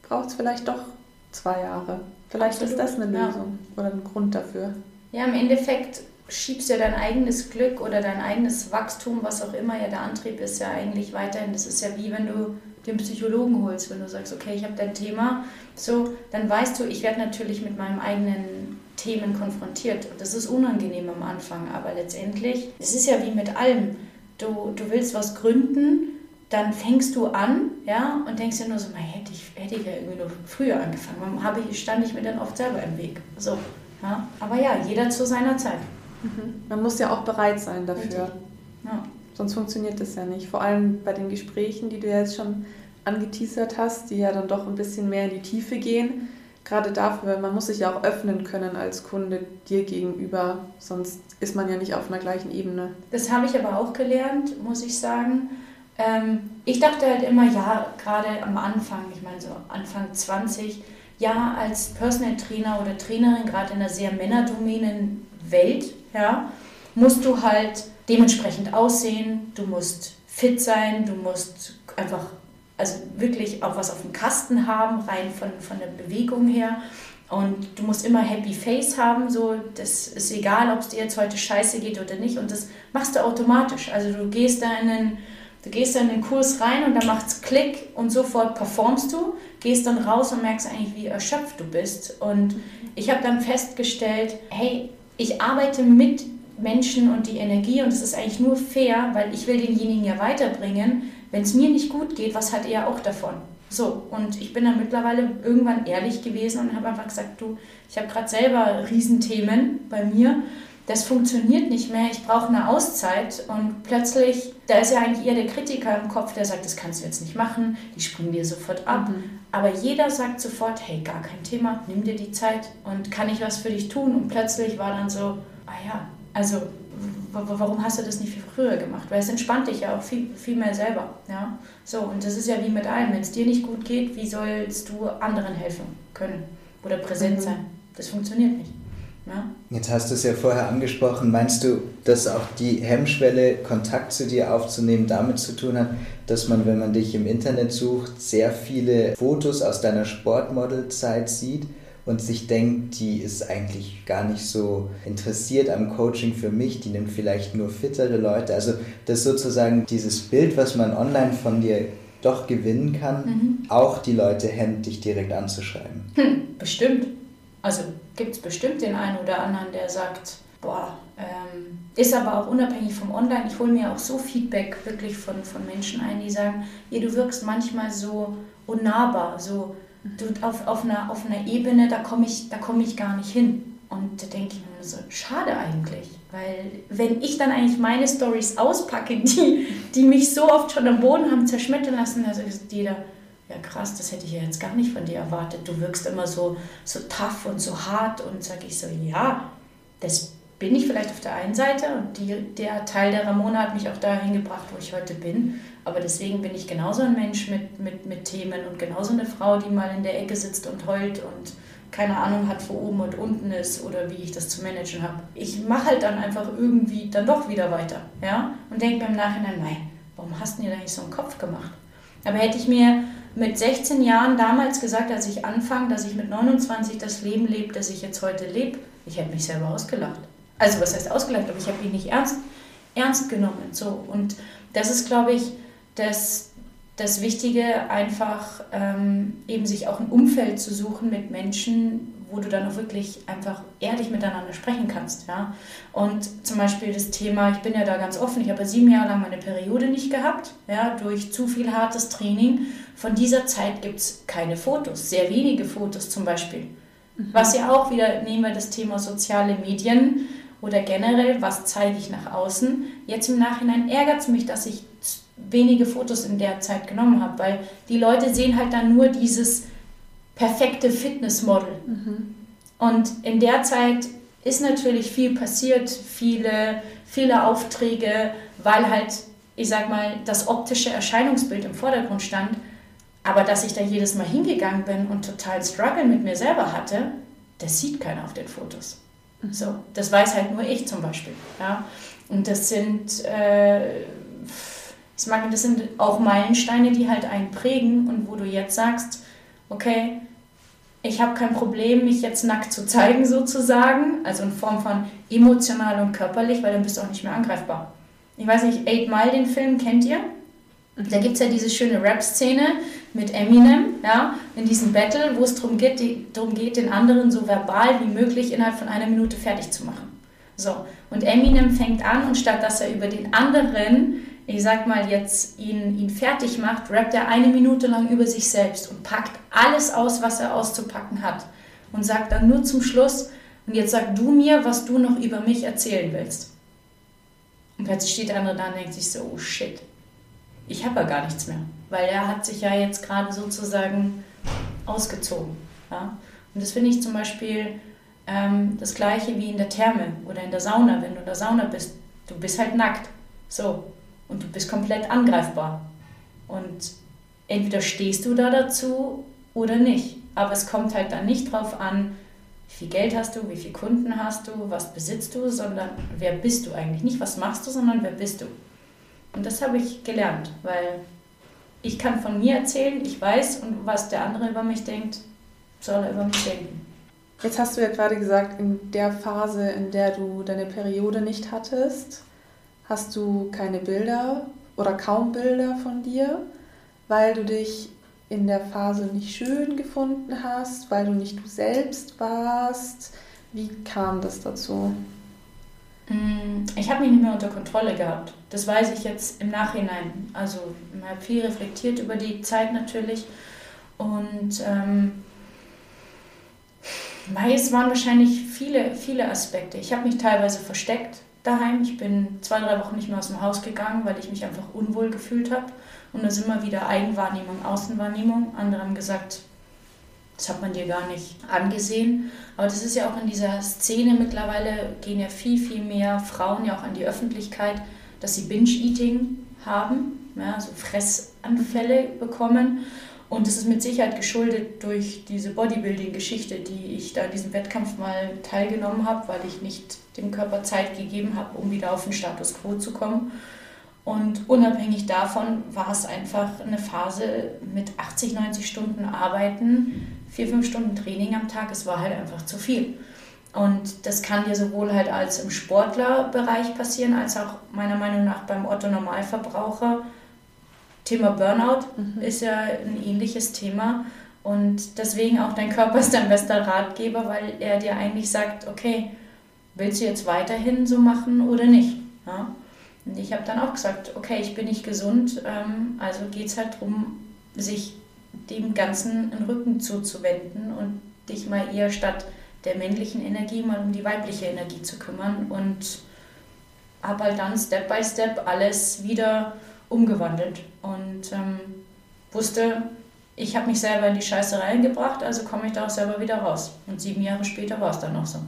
braucht es vielleicht doch zwei Jahre. Vielleicht Absolut, ist das eine Lösung ja. oder ein Grund dafür. Ja, im Endeffekt schiebst ja dein eigenes Glück oder dein eigenes Wachstum, was auch immer ja der Antrieb ist, ja eigentlich weiterhin. Das ist ja wie wenn du den Psychologen holst, wenn du sagst, okay, ich habe dein Thema, so, dann weißt du, ich werde natürlich mit meinem eigenen Themen konfrontiert. Und das ist unangenehm am Anfang, aber letztendlich, es ist ja wie mit allem. Du, du willst was gründen, dann fängst du an, ja, und denkst dir nur so, man, hätte ich, hätte ich ja irgendwie nur früher angefangen. Warum habe ich, stand ich mir dann oft selber im Weg? So, ja. Aber ja, jeder zu seiner Zeit. Mhm. Man muss ja auch bereit sein dafür. Ja. Sonst funktioniert das ja nicht. Vor allem bei den Gesprächen, die du ja jetzt schon angeteasert hast, die ja dann doch ein bisschen mehr in die Tiefe gehen. Gerade dafür, man muss sich ja auch öffnen können als Kunde dir gegenüber, sonst ist man ja nicht auf einer gleichen Ebene. Das habe ich aber auch gelernt, muss ich sagen. Ähm, ich dachte halt immer, ja, gerade am Anfang, ich meine so Anfang 20, ja, als Personal Trainer oder Trainerin, gerade in einer sehr männerdomänen Welt, ja, musst du halt dementsprechend aussehen, du musst fit sein, du musst einfach, also wirklich auch was auf dem Kasten haben, rein von, von der Bewegung her. Und du musst immer Happy Face haben, so, das ist egal, ob es dir jetzt heute scheiße geht oder nicht. Und das machst du automatisch. Also du gehst da in einen, du gehst da in den Kurs rein und da macht es Klick und sofort performst du, gehst dann raus und merkst eigentlich, wie erschöpft du bist. Und ich habe dann festgestellt, hey, ich arbeite mit Menschen und die Energie und es ist eigentlich nur fair, weil ich will denjenigen ja weiterbringen. Wenn es mir nicht gut geht, was hat er auch davon? So, und ich bin dann mittlerweile irgendwann ehrlich gewesen und habe einfach gesagt, du, ich habe gerade selber Riesenthemen bei mir, das funktioniert nicht mehr, ich brauche eine Auszeit und plötzlich, da ist ja eigentlich eher der Kritiker im Kopf, der sagt, das kannst du jetzt nicht machen, die springen dir sofort ab. Mhm. Aber jeder sagt sofort, hey, gar kein Thema, nimm dir die Zeit und kann ich was für dich tun? Und plötzlich war dann so, ah ja, also warum hast du das nicht viel früher gemacht? Weil es entspannt dich ja auch viel, viel mehr selber. Ja? So, und das ist ja wie mit allem. Wenn es dir nicht gut geht, wie sollst du anderen helfen können oder präsent mhm. sein? Das funktioniert nicht. Ja? Jetzt hast du es ja vorher angesprochen. Meinst du, dass auch die Hemmschwelle, Kontakt zu dir aufzunehmen, damit zu tun hat, dass man, wenn man dich im Internet sucht, sehr viele Fotos aus deiner Sportmodelzeit sieht? Und sich denkt, die ist eigentlich gar nicht so interessiert am Coaching für mich, die nimmt vielleicht nur fittere Leute. Also das sozusagen dieses Bild, was man online von dir doch gewinnen kann, mhm. auch die Leute hemmt, dich direkt anzuschreiben. Hm, bestimmt. Also gibt es bestimmt den einen oder anderen, der sagt, boah, ähm, ist aber auch unabhängig vom Online. Ich hole mir auch so Feedback wirklich von, von Menschen ein, die sagen, ja, du wirkst manchmal so unnahbar, so auf, auf, einer, auf einer Ebene, da komme ich, komm ich gar nicht hin. Und da denke ich mir so, schade eigentlich. Weil wenn ich dann eigentlich meine Stories auspacke, die, die mich so oft schon am Boden haben zerschmettern lassen, also ist jeder, ja krass, das hätte ich ja jetzt gar nicht von dir erwartet. Du wirkst immer so, so tough und so hart. Und sage ich so, ja, das bin ich vielleicht auf der einen Seite und die, der Teil der Ramona hat mich auch dahin gebracht, wo ich heute bin. Aber deswegen bin ich genauso ein Mensch mit, mit, mit Themen und genauso eine Frau, die mal in der Ecke sitzt und heult und keine Ahnung hat, wo oben und unten ist oder wie ich das zu managen habe. Ich mache halt dann einfach irgendwie dann doch wieder weiter. Ja? Und denke mir im Nachhinein, nein, warum hast du dir da nicht so einen Kopf gemacht? Aber hätte ich mir mit 16 Jahren damals gesagt, als ich anfange, dass ich mit 29 das Leben lebe, das ich jetzt heute lebe, ich hätte mich selber ausgelacht. Also was heißt ausgelacht, aber ich habe mich nicht ernst, ernst genommen. So. Und das ist, glaube ich, das, das Wichtige, einfach ähm, eben sich auch ein Umfeld zu suchen mit Menschen, wo du dann auch wirklich einfach ehrlich miteinander sprechen kannst. Ja? Und zum Beispiel das Thema, ich bin ja da ganz offen, ich habe ja sieben Jahre lang meine Periode nicht gehabt, ja, durch zu viel hartes Training. Von dieser Zeit gibt es keine Fotos, sehr wenige Fotos zum Beispiel. Mhm. Was ja auch wieder, nehmen wir das Thema soziale Medien oder generell, was zeige ich nach außen. Jetzt im Nachhinein ärgert es mich, dass ich wenige Fotos in der Zeit genommen habe, weil die Leute sehen halt dann nur dieses perfekte Fitnessmodel. Mhm. Und in der Zeit ist natürlich viel passiert, viele, viele Aufträge, weil halt, ich sag mal, das optische Erscheinungsbild im Vordergrund stand. Aber dass ich da jedes Mal hingegangen bin und total Struggle mit mir selber hatte, das sieht keiner auf den Fotos. Mhm. So, das weiß halt nur ich zum Beispiel. Ja? Und das sind, äh, ich meine, das sind auch Meilensteine, die halt einen prägen und wo du jetzt sagst, okay, ich habe kein Problem, mich jetzt nackt zu zeigen sozusagen, also in Form von emotional und körperlich, weil dann bist du auch nicht mehr angreifbar. Ich weiß nicht, Eight Mile, den Film, kennt ihr? Da gibt es ja diese schöne Rap-Szene mit Eminem, ja, in diesem Battle, wo es darum geht, darum geht, den anderen so verbal wie möglich innerhalb von einer Minute fertig zu machen. So, und Eminem fängt an und statt dass er über den anderen ich sag mal, jetzt ihn, ihn fertig macht, rappt er eine Minute lang über sich selbst und packt alles aus, was er auszupacken hat. Und sagt dann nur zum Schluss, und jetzt sag du mir, was du noch über mich erzählen willst. Und plötzlich steht der andere da und denkt sich so, oh shit, ich habe ja gar nichts mehr. Weil er hat sich ja jetzt gerade sozusagen ausgezogen. Ja? Und das finde ich zum Beispiel ähm, das gleiche wie in der Therme oder in der Sauna, wenn du in der Sauna bist. Du bist halt nackt. So, und du bist komplett angreifbar. Und entweder stehst du da dazu oder nicht. Aber es kommt halt dann nicht drauf an, wie viel Geld hast du, wie viele Kunden hast du, was besitzt du, sondern wer bist du eigentlich? Nicht was machst du, sondern wer bist du? Und das habe ich gelernt, weil ich kann von mir erzählen, ich weiß und was der andere über mich denkt, soll er über mich denken. Jetzt hast du ja gerade gesagt, in der Phase, in der du deine Periode nicht hattest, hast du keine Bilder oder kaum Bilder von dir, weil du dich in der Phase nicht schön gefunden hast, weil du nicht du selbst warst. Wie kam das dazu? Mm, ich habe mich nicht mehr unter Kontrolle gehabt. Das weiß ich jetzt im Nachhinein. Also ich habe viel reflektiert über die Zeit natürlich. Und ähm, es waren wahrscheinlich viele, viele Aspekte. Ich habe mich teilweise versteckt daheim. Ich bin zwei, drei Wochen nicht mehr aus dem Haus gegangen, weil ich mich einfach unwohl gefühlt habe. Und das ist immer wieder Eigenwahrnehmung, Außenwahrnehmung. Andere haben gesagt, das hat man dir gar nicht angesehen. Aber das ist ja auch in dieser Szene mittlerweile, gehen ja viel, viel mehr Frauen ja auch an die Öffentlichkeit, dass sie Binge-Eating haben, ja, so Fressanfälle bekommen. Und das ist mit Sicherheit geschuldet durch diese Bodybuilding-Geschichte, die ich da in diesem Wettkampf mal teilgenommen habe, weil ich nicht dem Körper Zeit gegeben habe, um wieder auf den Status quo zu kommen. Und unabhängig davon war es einfach eine Phase mit 80, 90 Stunden Arbeiten, vier, fünf Stunden Training am Tag. Es war halt einfach zu viel. Und das kann dir sowohl halt als im Sportlerbereich passieren, als auch meiner Meinung nach beim Otto Normalverbraucher Thema Burnout mhm. ist ja ein ähnliches Thema. Und deswegen auch dein Körper ist dein bester Ratgeber, weil er dir eigentlich sagt, okay, willst du jetzt weiterhin so machen oder nicht? Ja? Und ich habe dann auch gesagt, okay, ich bin nicht gesund, ähm, also geht es halt darum, sich dem Ganzen den Rücken zuzuwenden und dich mal eher statt der männlichen Energie mal um die weibliche Energie zu kümmern und habe halt dann Step by Step alles wieder umgewandelt und ähm, wusste, ich habe mich selber in die Scheiße reingebracht, also komme ich da auch selber wieder raus. Und sieben Jahre später war es dann noch so.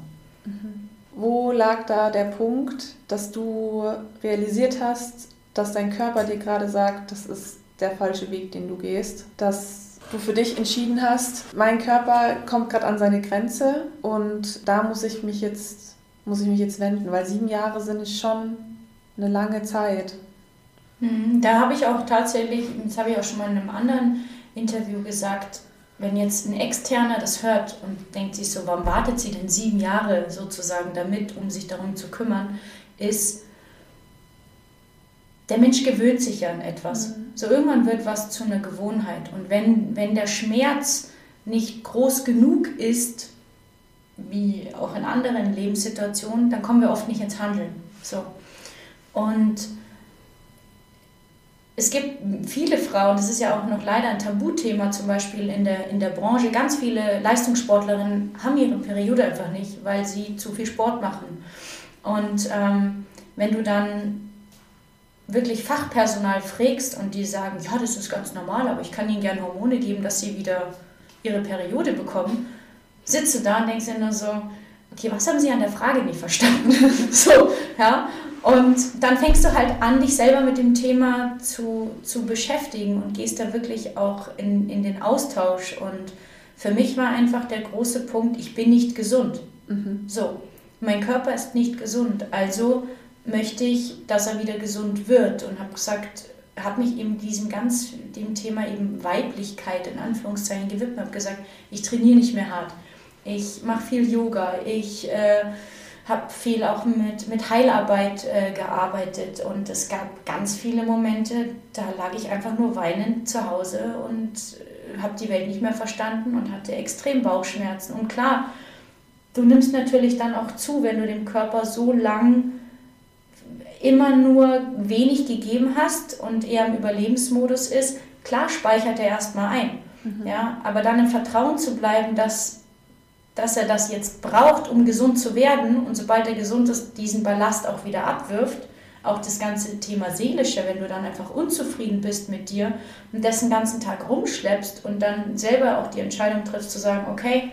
Mhm. Wo lag da der Punkt, dass du realisiert hast, dass dein Körper dir gerade sagt, das ist der falsche Weg, den du gehst, dass du für dich entschieden hast, mein Körper kommt gerade an seine Grenze und da muss ich mich jetzt muss ich mich jetzt wenden, weil sieben Jahre sind schon eine lange Zeit. Mhm. Da habe ich auch tatsächlich, das habe ich auch schon mal in einem anderen Interview gesagt, wenn jetzt ein Externer das hört und denkt sich so, warum wartet sie denn sieben Jahre sozusagen damit, um sich darum zu kümmern, ist, der Mensch gewöhnt sich ja an etwas. Mhm. So irgendwann wird was zu einer Gewohnheit. Und wenn, wenn der Schmerz nicht groß genug ist, wie auch in anderen Lebenssituationen, dann kommen wir oft nicht ins Handeln. So. Und es gibt viele Frauen, das ist ja auch noch leider ein Tabuthema, zum Beispiel in der, in der Branche, ganz viele Leistungssportlerinnen haben ihre Periode einfach nicht, weil sie zu viel Sport machen. Und ähm, wenn du dann wirklich Fachpersonal fragst und die sagen, ja, das ist ganz normal, aber ich kann ihnen gerne Hormone geben, dass sie wieder ihre Periode bekommen, sitze da und denkst dir nur so, okay, was haben sie an der Frage nicht verstanden? so, ja. Und dann fängst du halt an, dich selber mit dem Thema zu, zu beschäftigen und gehst da wirklich auch in, in den Austausch. Und für mich war einfach der große Punkt, ich bin nicht gesund. Mhm. So, mein Körper ist nicht gesund. Also möchte ich, dass er wieder gesund wird und habe gesagt, habe mich eben diesem ganz dem Thema eben Weiblichkeit in Anführungszeichen gewidmet, habe gesagt, ich trainiere nicht mehr hart, ich mache viel Yoga, ich äh, habe viel auch mit, mit Heilarbeit äh, gearbeitet. Und es gab ganz viele Momente, da lag ich einfach nur weinend zu Hause und äh, habe die Welt nicht mehr verstanden und hatte extrem Bauchschmerzen. Und klar, du nimmst natürlich dann auch zu, wenn du dem Körper so lang immer nur wenig gegeben hast und eher im Überlebensmodus ist, klar speichert er erstmal ein. Mhm. Ja, aber dann im Vertrauen zu bleiben, dass dass er das jetzt braucht, um gesund zu werden. Und sobald er gesund ist, diesen Ballast auch wieder abwirft. Auch das ganze Thema seelische, wenn du dann einfach unzufrieden bist mit dir und dessen ganzen Tag rumschleppst und dann selber auch die Entscheidung triffst zu sagen, okay,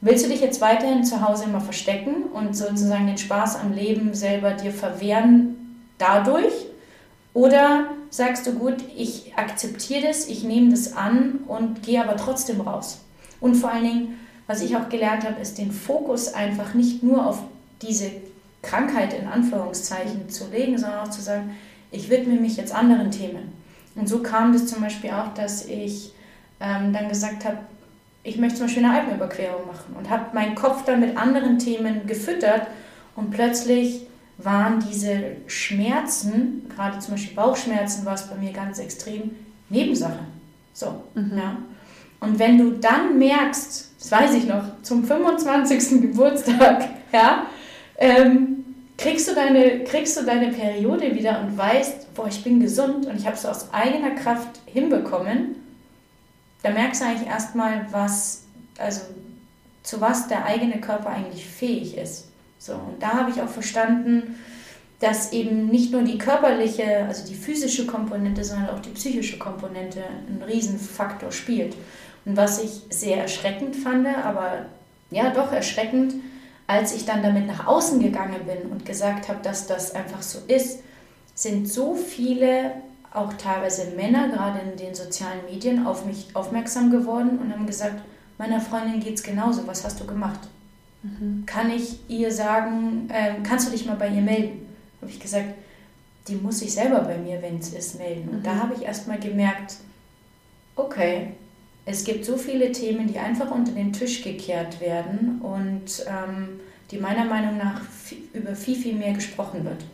willst du dich jetzt weiterhin zu Hause immer verstecken und sozusagen den Spaß am Leben selber dir verwehren dadurch? Oder sagst du, gut, ich akzeptiere das, ich nehme das an und gehe aber trotzdem raus? Und vor allen Dingen, was ich auch gelernt habe, ist den Fokus einfach nicht nur auf diese Krankheit in Anführungszeichen zu legen, sondern auch zu sagen, ich widme mich jetzt anderen Themen. Und so kam das zum Beispiel auch, dass ich ähm, dann gesagt habe, ich möchte zum Beispiel eine Alpenüberquerung machen und habe meinen Kopf dann mit anderen Themen gefüttert und plötzlich waren diese Schmerzen, gerade zum Beispiel Bauchschmerzen war es bei mir ganz extrem, Nebensache. So, mhm. ja. Und wenn du dann merkst, das weiß ich noch, zum 25. Geburtstag, ja, ähm, kriegst, du deine, kriegst du deine Periode wieder und weißt, boah, ich bin gesund und ich habe es aus eigener Kraft hinbekommen, da merkst du eigentlich erstmal, was, also zu was der eigene Körper eigentlich fähig ist. So, und da habe ich auch verstanden, dass eben nicht nur die körperliche, also die physische Komponente, sondern auch die psychische Komponente einen Riesenfaktor spielt. Und was ich sehr erschreckend fand, aber ja doch erschreckend, als ich dann damit nach außen gegangen bin und gesagt habe, dass das einfach so ist, sind so viele, auch teilweise Männer, gerade in den sozialen Medien, auf mich aufmerksam geworden und haben gesagt, meiner Freundin geht es genauso, was hast du gemacht? Mhm. Kann ich ihr sagen, äh, kannst du dich mal bei ihr melden? Habe ich gesagt, die muss sich selber bei mir, wenn es ist, melden. Und mhm. da habe ich erst mal gemerkt, okay, es gibt so viele Themen, die einfach unter den Tisch gekehrt werden und ähm, die meiner Meinung nach über viel, viel mehr gesprochen wird.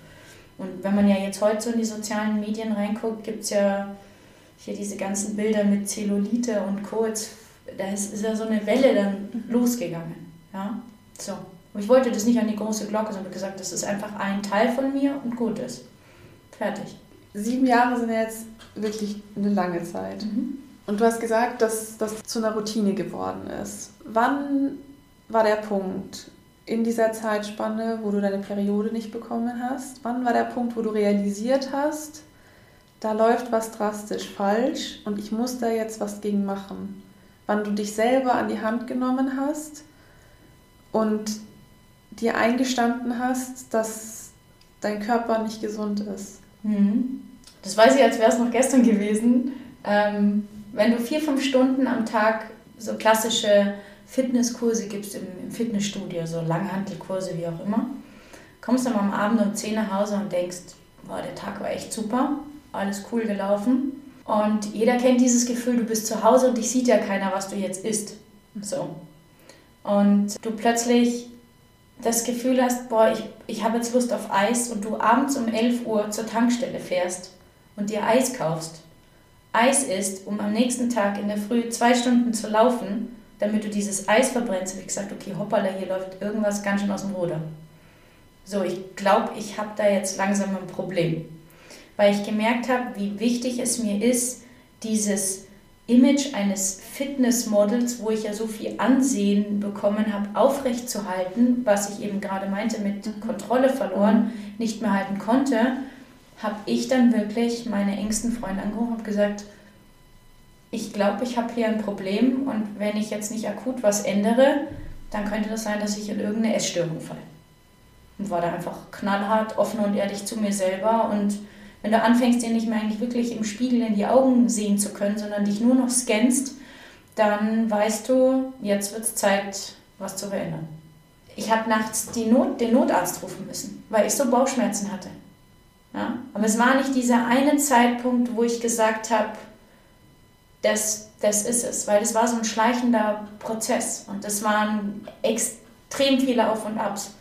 Und wenn man ja jetzt heute so in die sozialen Medien reinguckt, gibt es ja hier diese ganzen Bilder mit Zellulite und Co. da ist, ist ja so eine Welle dann mhm. losgegangen. Ja? So. Und ich wollte das nicht an die große Glocke, sondern gesagt, das ist einfach ein Teil von mir und gut ist. Fertig. Sieben Jahre sind jetzt wirklich eine lange Zeit. Mhm. Und du hast gesagt, dass das zu einer Routine geworden ist. Wann war der Punkt in dieser Zeitspanne, wo du deine Periode nicht bekommen hast? Wann war der Punkt, wo du realisiert hast, da läuft was drastisch falsch und ich muss da jetzt was gegen machen? Wann du dich selber an die Hand genommen hast und dir eingestanden hast, dass dein Körper nicht gesund ist? Mhm. Das weiß ich, als wäre es noch gestern gewesen. Ähm, wenn du vier, fünf Stunden am Tag so klassische Fitnesskurse gibst im, im Fitnessstudio, so Langhantelkurse, wie auch immer, kommst dann am Abend um 10 nach Hause und denkst, boah, der Tag war echt super, alles cool gelaufen. Und jeder kennt dieses Gefühl, du bist zu Hause und dich sieht ja keiner, was du jetzt isst. So. Und du plötzlich das Gefühl hast, boah, ich, ich habe jetzt Lust auf Eis und du abends um 11 Uhr zur Tankstelle fährst und dir Eis kaufst. Eis isst, um am nächsten Tag in der Früh zwei Stunden zu laufen, damit du dieses Eis verbrennst, habe ich gesagt, okay, hoppala, hier läuft irgendwas ganz schön aus dem Ruder. So, ich glaube, ich habe da jetzt langsam ein Problem weil ich gemerkt habe, wie wichtig es mir ist, dieses Image eines Fitnessmodels, wo ich ja so viel Ansehen bekommen habe, aufrechtzuhalten, was ich eben gerade meinte mit mhm. Kontrolle verloren, nicht mehr halten konnte, habe ich dann wirklich meine engsten Freunde angerufen und gesagt, ich glaube, ich habe hier ein Problem und wenn ich jetzt nicht akut was ändere, dann könnte das sein, dass ich in irgendeine Essstörung falle. Und war da einfach knallhart, offen und ehrlich zu mir selber und wenn du anfängst, dir nicht mehr eigentlich wirklich im Spiegel in die Augen sehen zu können, sondern dich nur noch scannst, dann weißt du, jetzt wird es Zeit, was zu verändern. Ich habe nachts Not, den Notarzt rufen müssen, weil ich so Bauchschmerzen hatte. Ja? Aber es war nicht dieser eine Zeitpunkt, wo ich gesagt habe, das, das ist es, weil es war so ein schleichender Prozess und es waren extrem viele Auf und Abs.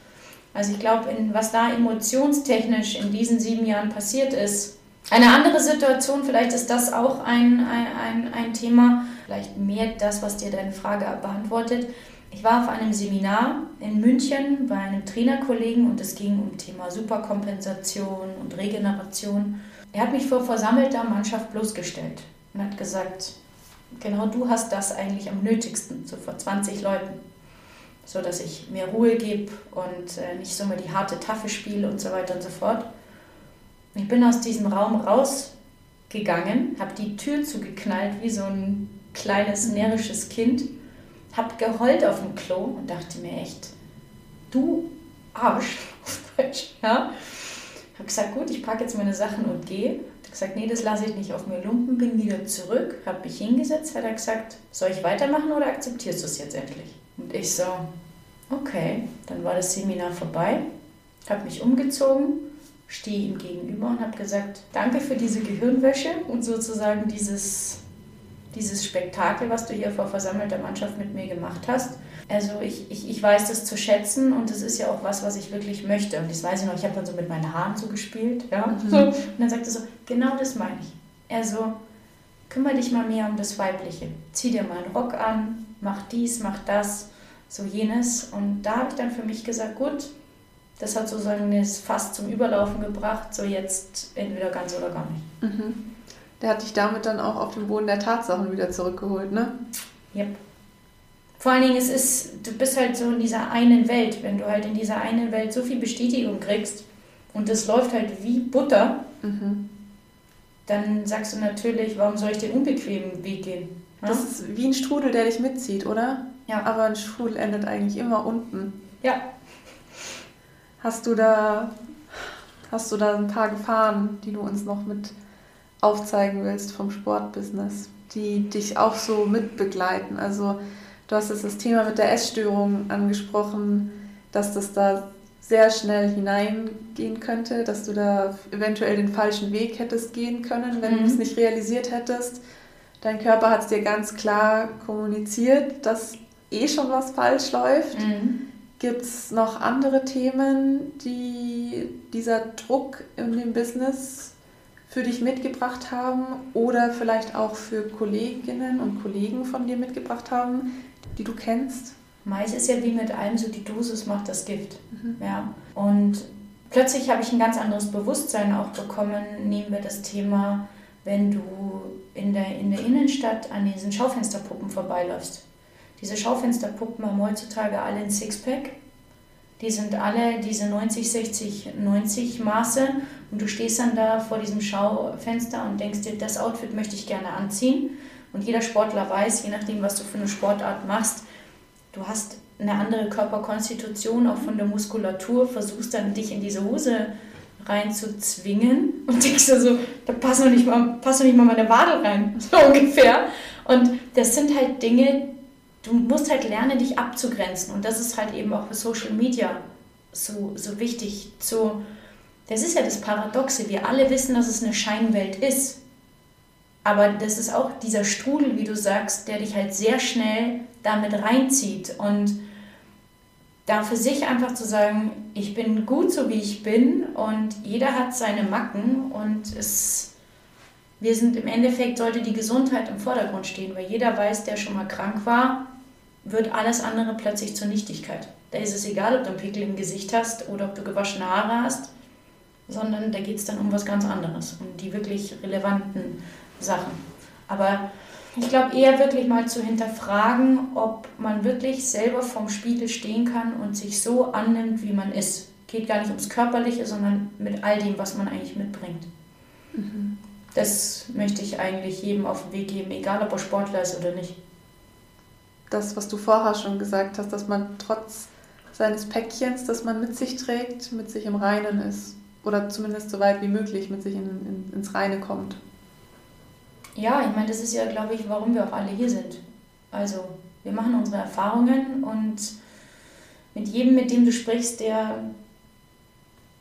Also ich glaube, was da emotionstechnisch in diesen sieben Jahren passiert ist, eine andere Situation, vielleicht ist das auch ein, ein, ein, ein Thema, vielleicht mehr das, was dir deine Frage beantwortet. Ich war auf einem Seminar in München bei einem Trainerkollegen und es ging um Thema Superkompensation und Regeneration. Er hat mich vor versammelter Mannschaft bloßgestellt und hat gesagt, genau du hast das eigentlich am nötigsten, so vor 20 Leuten so dass ich mir Ruhe gebe und äh, nicht so mal die harte Tafel spiele und so weiter und so fort. Ich bin aus diesem Raum rausgegangen, habe die Tür zugeknallt wie so ein kleines närrisches Kind, habe geheult auf dem Klo und dachte mir echt, du Arsch, ja. Habe gesagt, gut, ich packe jetzt meine Sachen und gehe. Gesagt, nee, das lasse ich nicht auf mir lumpen, bin wieder zurück, habe mich hingesetzt, hat er gesagt, soll ich weitermachen oder akzeptierst du es jetzt endlich? Und ich so, okay, dann war das Seminar vorbei, habe mich umgezogen, stehe ihm gegenüber und habe gesagt, danke für diese Gehirnwäsche und sozusagen dieses, dieses Spektakel, was du hier vor versammelter Mannschaft mit mir gemacht hast. Also ich, ich, ich weiß das zu schätzen und das ist ja auch was, was ich wirklich möchte. Und das weiß ich noch, ich habe dann so mit meinen Haaren so gespielt. Ja? Mhm. Und dann sagte er so, genau das meine ich. Also kümmere dich mal mehr um das Weibliche. Zieh dir mal einen Rock an, mach dies, mach das, so jenes. Und da habe ich dann für mich gesagt, gut, das hat sozusagen das Fass zum Überlaufen gebracht, so jetzt entweder ganz oder gar nicht. Mhm. Der hat dich damit dann auch auf den Boden der Tatsachen wieder zurückgeholt, ne? Yep. Vor allen Dingen, es ist, du bist halt so in dieser einen Welt. Wenn du halt in dieser einen Welt so viel Bestätigung kriegst und das läuft halt wie Butter, mhm. dann sagst du natürlich, warum soll ich den unbequemen Weg gehen? Das ist wie ein Strudel, der dich mitzieht, oder? Ja. Aber ein Strudel endet eigentlich immer unten. Ja. Hast du da, hast du da ein paar Gefahren, die du uns noch mit aufzeigen willst vom Sportbusiness, die dich auch so mitbegleiten? Also du hast jetzt das Thema mit der Essstörung angesprochen, dass das da sehr schnell hineingehen könnte, dass du da eventuell den falschen Weg hättest gehen können, wenn mhm. du es nicht realisiert hättest. Dein Körper hat es dir ganz klar kommuniziert, dass eh schon was falsch läuft. Mhm. Gibt es noch andere Themen, die dieser Druck in dem Business für dich mitgebracht haben oder vielleicht auch für Kolleginnen und Kollegen von dir mitgebracht haben, die du kennst? Mais ist ja wie mit allem so, die Dosis macht das Gift. Mhm. Ja. Und plötzlich habe ich ein ganz anderes Bewusstsein auch bekommen. Nehmen wir das Thema, wenn du in der, in der Innenstadt an diesen Schaufensterpuppen vorbeiläufst. Diese Schaufensterpuppen haben heutzutage alle ein Sixpack. Die sind alle diese 90, 60, 90 Maße und du stehst dann da vor diesem Schaufenster und denkst dir, das Outfit möchte ich gerne anziehen. Und jeder Sportler weiß, je nachdem, was du für eine Sportart machst, du hast eine andere Körperkonstitution, auch von der Muskulatur, versuchst dann dich in diese Hose reinzuzwingen und denkst du so, da passt noch nicht mal, passt noch nicht mal meine Wadel rein, so ungefähr. Und das sind halt Dinge, du musst halt lernen, dich abzugrenzen. Und das ist halt eben auch für Social Media so, so wichtig. Zu, das ist ja das Paradoxe. Wir alle wissen, dass es eine Scheinwelt ist. Aber das ist auch dieser Strudel, wie du sagst, der dich halt sehr schnell damit reinzieht und da für sich einfach zu sagen, ich bin gut so wie ich bin und jeder hat seine Macken und es, wir sind im Endeffekt, sollte die Gesundheit im Vordergrund stehen, weil jeder weiß, der schon mal krank war, wird alles andere plötzlich zur Nichtigkeit. Da ist es egal, ob du einen Pickel im Gesicht hast oder ob du gewaschene Haare hast, sondern da geht es dann um was ganz anderes, um die wirklich relevanten Sachen. Aber ich glaube eher wirklich mal zu hinterfragen, ob man wirklich selber vorm Spiegel stehen kann und sich so annimmt, wie man ist. Geht gar nicht ums Körperliche, sondern mit all dem, was man eigentlich mitbringt. Mhm. Das möchte ich eigentlich jedem auf den Weg geben, egal ob er Sportler ist oder nicht. Das, was du vorher schon gesagt hast, dass man trotz seines Päckchens, das man mit sich trägt, mit sich im Reinen ist. Oder zumindest so weit wie möglich mit sich in, in, ins Reine kommt. Ja, ich meine, das ist ja, glaube ich, warum wir auch alle hier sind. Also, wir machen unsere Erfahrungen und mit jedem, mit dem du sprichst, der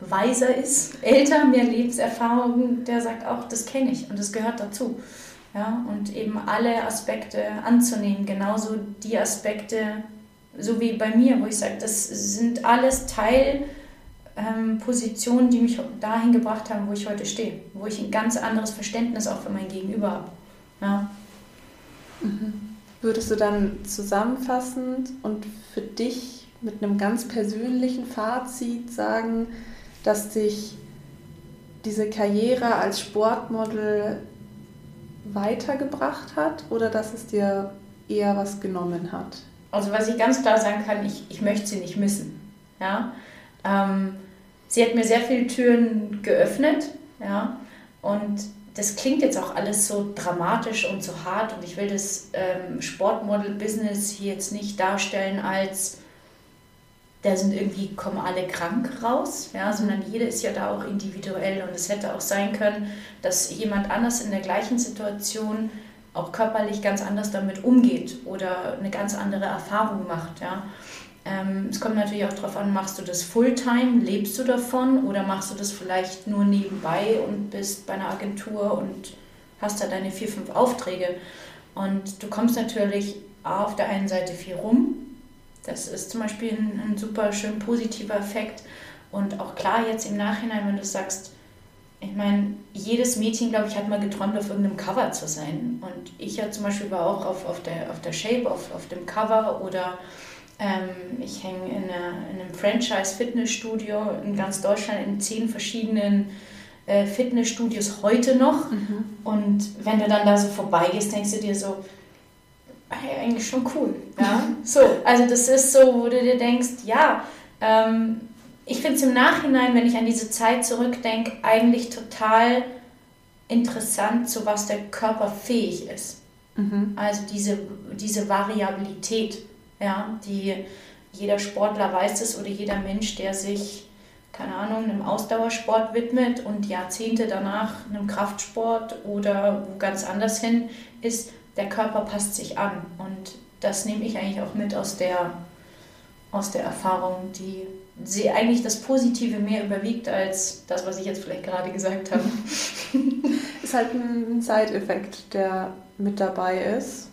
weiser ist, älter, mehr Lebenserfahrung, der sagt auch, das kenne ich und das gehört dazu. Ja, und eben alle Aspekte anzunehmen, genauso die Aspekte, so wie bei mir, wo ich sage, das sind alles Teil ähm, Positionen, die mich dahin gebracht haben, wo ich heute stehe, wo ich ein ganz anderes Verständnis auch für mein Gegenüber habe. Ja. Mhm. Würdest du dann zusammenfassend und für dich mit einem ganz persönlichen Fazit sagen, dass dich diese Karriere als Sportmodel weitergebracht hat oder dass es dir eher was genommen hat? Also was ich ganz klar sagen kann, ich, ich möchte sie nicht missen. Ja? Ähm, sie hat mir sehr viele Türen geöffnet, ja, und das klingt jetzt auch alles so dramatisch und so hart. Und ich will das ähm, Sportmodel-Business hier jetzt nicht darstellen als da sind irgendwie, kommen alle krank raus, ja, sondern jeder ist ja da auch individuell. Und es hätte auch sein können, dass jemand anders in der gleichen Situation auch körperlich ganz anders damit umgeht oder eine ganz andere Erfahrung macht, ja. Ähm, es kommt natürlich auch darauf an, machst du das Fulltime, lebst du davon oder machst du das vielleicht nur nebenbei und bist bei einer Agentur und hast da deine vier, fünf Aufträge. Und du kommst natürlich auf der einen Seite viel rum. Das ist zum Beispiel ein, ein super schön positiver Effekt. Und auch klar jetzt im Nachhinein, wenn du sagst, ich meine, jedes Mädchen, glaube ich, hat mal geträumt, auf irgendeinem Cover zu sein. Und ich ja zum Beispiel war auch auf, auf, der, auf der Shape, auf, auf dem Cover oder ich hänge in, in, einem Franchise-Fitnessstudio in ganz Deutschland in zehn verschiedenen äh, Fitnessstudios heute noch. Mhm. Und wenn du dann da so vorbeigehst, denkst du dir so, hey, eigentlich schon cool. Ja? so, also das ist so, wo du dir denkst, ja, ähm, ich finde es im Nachhinein, wenn ich an diese Zeit zurückdenke, eigentlich total interessant, zu was der Körper fähig ist. Mhm. Also diese, diese Variabilität ja, die jeder Sportler weiß es oder jeder Mensch, der sich, keine Ahnung, einem Ausdauersport widmet und Jahrzehnte danach einem Kraftsport oder wo ganz anders hin ist, der Körper passt sich an. Und das nehme ich eigentlich auch mit aus der, aus der Erfahrung, die sie eigentlich das Positive mehr überwiegt als das, was ich jetzt vielleicht gerade gesagt habe. ist halt ein Side-Effekt, der mit dabei ist,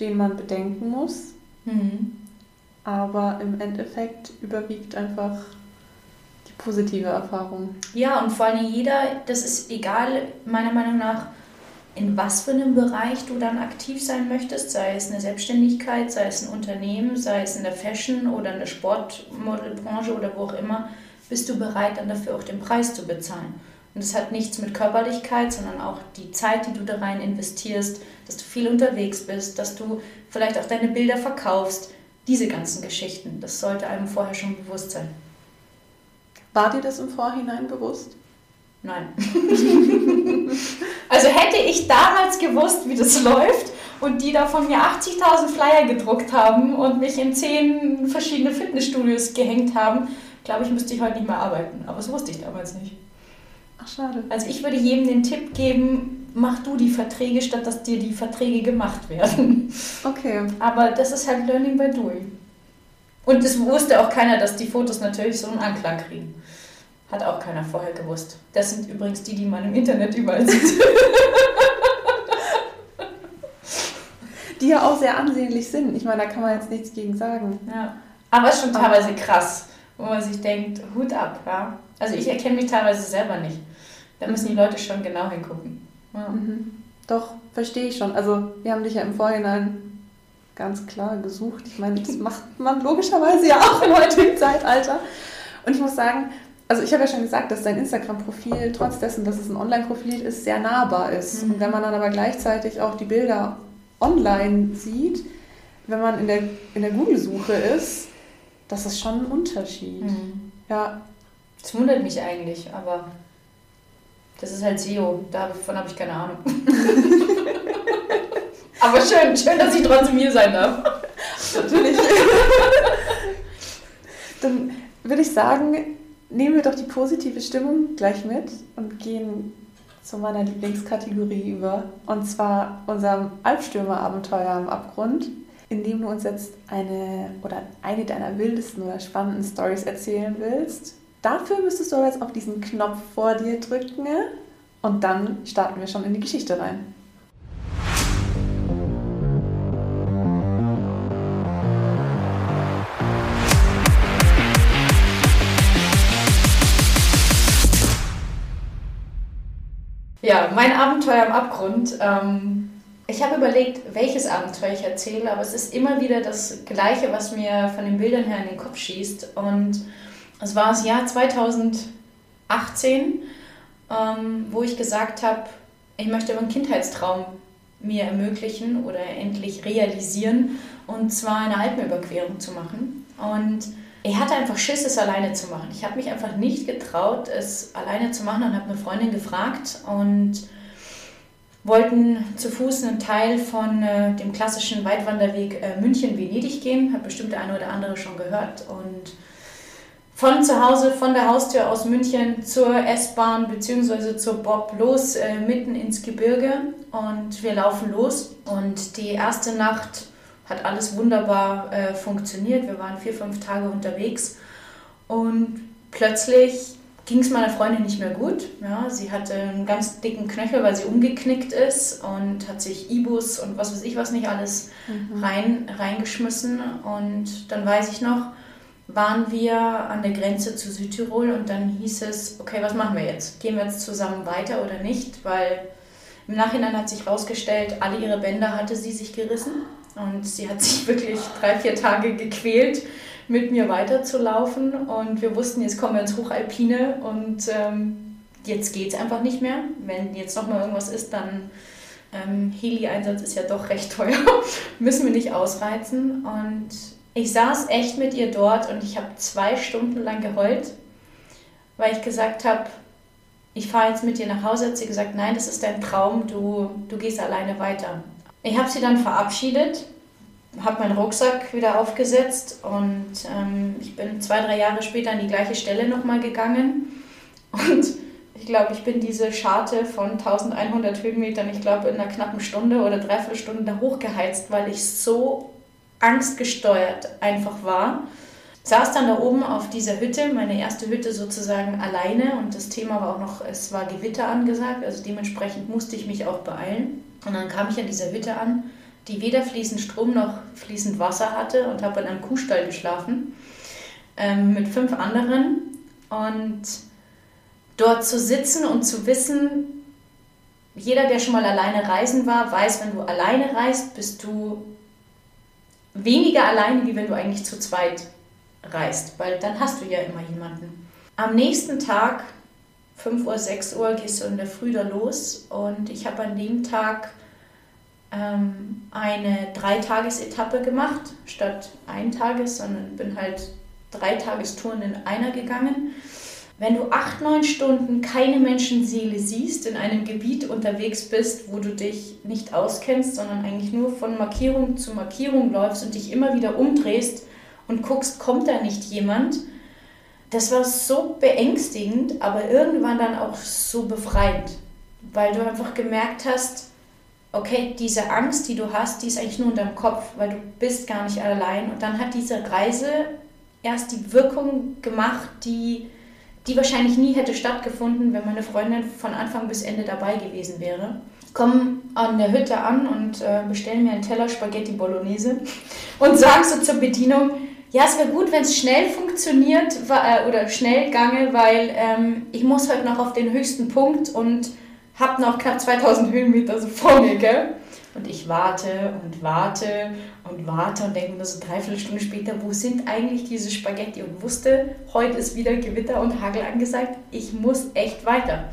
den man bedenken muss. Mhm. Aber im Endeffekt überwiegt einfach die positive Erfahrung. Ja, und vor allem jeder, das ist egal, meiner Meinung nach, in was für einem Bereich du dann aktiv sein möchtest, sei es eine Selbstständigkeit, sei es ein Unternehmen, sei es in der Fashion oder in der Sportmodelbranche oder wo auch immer, bist du bereit, dann dafür auch den Preis zu bezahlen. Und das hat nichts mit Körperlichkeit, sondern auch die Zeit, die du da rein investierst, dass du viel unterwegs bist, dass du vielleicht auch deine Bilder verkaufst. Diese ganzen Geschichten, das sollte einem vorher schon bewusst sein. War dir das im Vorhinein bewusst? Nein. also hätte ich damals gewusst, wie das läuft und die da von mir 80.000 Flyer gedruckt haben und mich in zehn verschiedene Fitnessstudios gehängt haben, glaube ich, müsste ich heute nicht mehr arbeiten. Aber das wusste ich damals nicht. Ach, schade. Also ich würde jedem den Tipp geben, mach du die Verträge, statt dass dir die Verträge gemacht werden. Okay. Aber das ist halt Learning by Doing. Und es wusste auch keiner, dass die Fotos natürlich so einen Anklang kriegen. Hat auch keiner vorher gewusst. Das sind übrigens die, die man im Internet überall sieht. die ja auch sehr ansehnlich sind. Ich meine, da kann man jetzt nichts gegen sagen. Ja. Aber es ist schon teilweise krass, wo man sich denkt, Hut ab, ja. Also ich erkenne mich teilweise selber nicht. Da müssen die Leute schon genau hingucken. Ja. Mhm. Doch, verstehe ich schon. Also wir haben dich ja im Vorhinein ganz klar gesucht. Ich meine, das macht man logischerweise ja auch im heutigen Zeitalter. Und ich muss sagen, also ich habe ja schon gesagt, dass dein Instagram-Profil, trotz dessen, dass es ein Online-Profil ist, sehr nahbar ist. Mhm. Und wenn man dann aber gleichzeitig auch die Bilder online sieht, wenn man in der, in der Google-Suche ist, das ist schon ein Unterschied. Mhm. Ja. Das wundert mich eigentlich, aber das ist halt SEO. Davon habe ich keine Ahnung. aber schön, schön, dass ich trotzdem hier sein darf. Natürlich. Dann würde ich sagen, nehmen wir doch die positive Stimmung gleich mit und gehen zu meiner Lieblingskategorie über. Und zwar unserem Albstürmer-Abenteuer am Abgrund, in dem du uns jetzt eine oder eine deiner wildesten oder spannenden Stories erzählen willst. Dafür müsstest du aber jetzt auf diesen Knopf vor dir drücken und dann starten wir schon in die Geschichte rein. Ja, mein Abenteuer am Abgrund. Ähm, ich habe überlegt, welches Abenteuer ich erzähle, aber es ist immer wieder das Gleiche, was mir von den Bildern her in den Kopf schießt. Und es war das Jahr 2018, ähm, wo ich gesagt habe, ich möchte meinen Kindheitstraum mir ermöglichen oder endlich realisieren, und zwar eine Alpenüberquerung zu machen. Und ich hatte einfach Schiss, es alleine zu machen. Ich habe mich einfach nicht getraut, es alleine zu machen und habe eine Freundin gefragt und wollten zu Fuß einen Teil von äh, dem klassischen Weitwanderweg äh, München-Venedig gehen. Hat bestimmt der eine oder andere schon gehört. Und von zu Hause, von der Haustür aus München zur S-Bahn bzw. zur Bob los, äh, mitten ins Gebirge. Und wir laufen los. Und die erste Nacht hat alles wunderbar äh, funktioniert. Wir waren vier, fünf Tage unterwegs und plötzlich ging es meiner Freundin nicht mehr gut. Ja, sie hatte einen ganz dicken Knöchel, weil sie umgeknickt ist und hat sich Ibus und was weiß ich was nicht alles mhm. rein, reingeschmissen. Und dann weiß ich noch, waren wir an der Grenze zu Südtirol und dann hieß es, okay, was machen wir jetzt? Gehen wir jetzt zusammen weiter oder nicht? Weil im Nachhinein hat sich herausgestellt, alle ihre Bänder hatte sie sich gerissen. Und sie hat sich wirklich drei, vier Tage gequält, mit mir weiterzulaufen. Und wir wussten, jetzt kommen wir ins Hochalpine und ähm, jetzt geht es einfach nicht mehr. Wenn jetzt nochmal irgendwas ist, dann ähm, Heli-Einsatz ist ja doch recht teuer, müssen wir nicht ausreizen. Und ich saß echt mit ihr dort und ich habe zwei Stunden lang geheult, weil ich gesagt habe, ich fahre jetzt mit dir nach Hause. Hat sie gesagt, nein, das ist dein Traum, du, du gehst alleine weiter. Ich habe sie dann verabschiedet, habe meinen Rucksack wieder aufgesetzt und ähm, ich bin zwei, drei Jahre später an die gleiche Stelle nochmal gegangen. Und ich glaube, ich bin diese Scharte von 1100 Höhenmetern, ich glaube, in einer knappen Stunde oder dreiviertel Stunde da hochgeheizt, weil ich so angstgesteuert einfach war. Saß dann da oben auf dieser Hütte, meine erste Hütte sozusagen alleine und das Thema war auch noch, es war Gewitter angesagt, also dementsprechend musste ich mich auch beeilen. Und dann kam ich an dieser Hütte an, die weder fließend Strom noch fließend Wasser hatte und habe in einem Kuhstall geschlafen ähm, mit fünf anderen. Und dort zu sitzen und zu wissen, jeder, der schon mal alleine reisen war, weiß, wenn du alleine reist, bist du weniger alleine, wie wenn du eigentlich zu zweit reist, weil dann hast du ja immer jemanden. Am nächsten Tag 5 Uhr, 6 Uhr gehst du in der Früh da los und ich habe an dem Tag ähm, eine Dreitagesetappe gemacht, statt ein Tages, sondern bin halt drei Tagestouren in einer gegangen. Wenn du acht, neun Stunden keine Menschenseele siehst, in einem Gebiet unterwegs bist, wo du dich nicht auskennst, sondern eigentlich nur von Markierung zu Markierung läufst und dich immer wieder umdrehst und guckst, kommt da nicht jemand, das war so beängstigend, aber irgendwann dann auch so befreiend, weil du einfach gemerkt hast, okay, diese Angst, die du hast, die ist eigentlich nur in deinem Kopf, weil du bist gar nicht allein. Und dann hat diese Reise erst die Wirkung gemacht, die, die wahrscheinlich nie hätte stattgefunden, wenn meine Freundin von Anfang bis Ende dabei gewesen wäre. komme an der Hütte an und äh, bestelle mir einen Teller Spaghetti Bolognese und sage so zur Bedienung, ja, es wäre gut, wenn es schnell funktioniert äh, oder schnell gange, weil ähm, ich muss heute noch auf den höchsten Punkt und habe noch knapp 2000 Höhenmeter so vor mir, gell? Und ich warte und warte und warte und denke mir so dreiviertel Stunde später, wo sind eigentlich diese Spaghetti? Und wusste, heute ist wieder Gewitter und Hagel angesagt, ich muss echt weiter.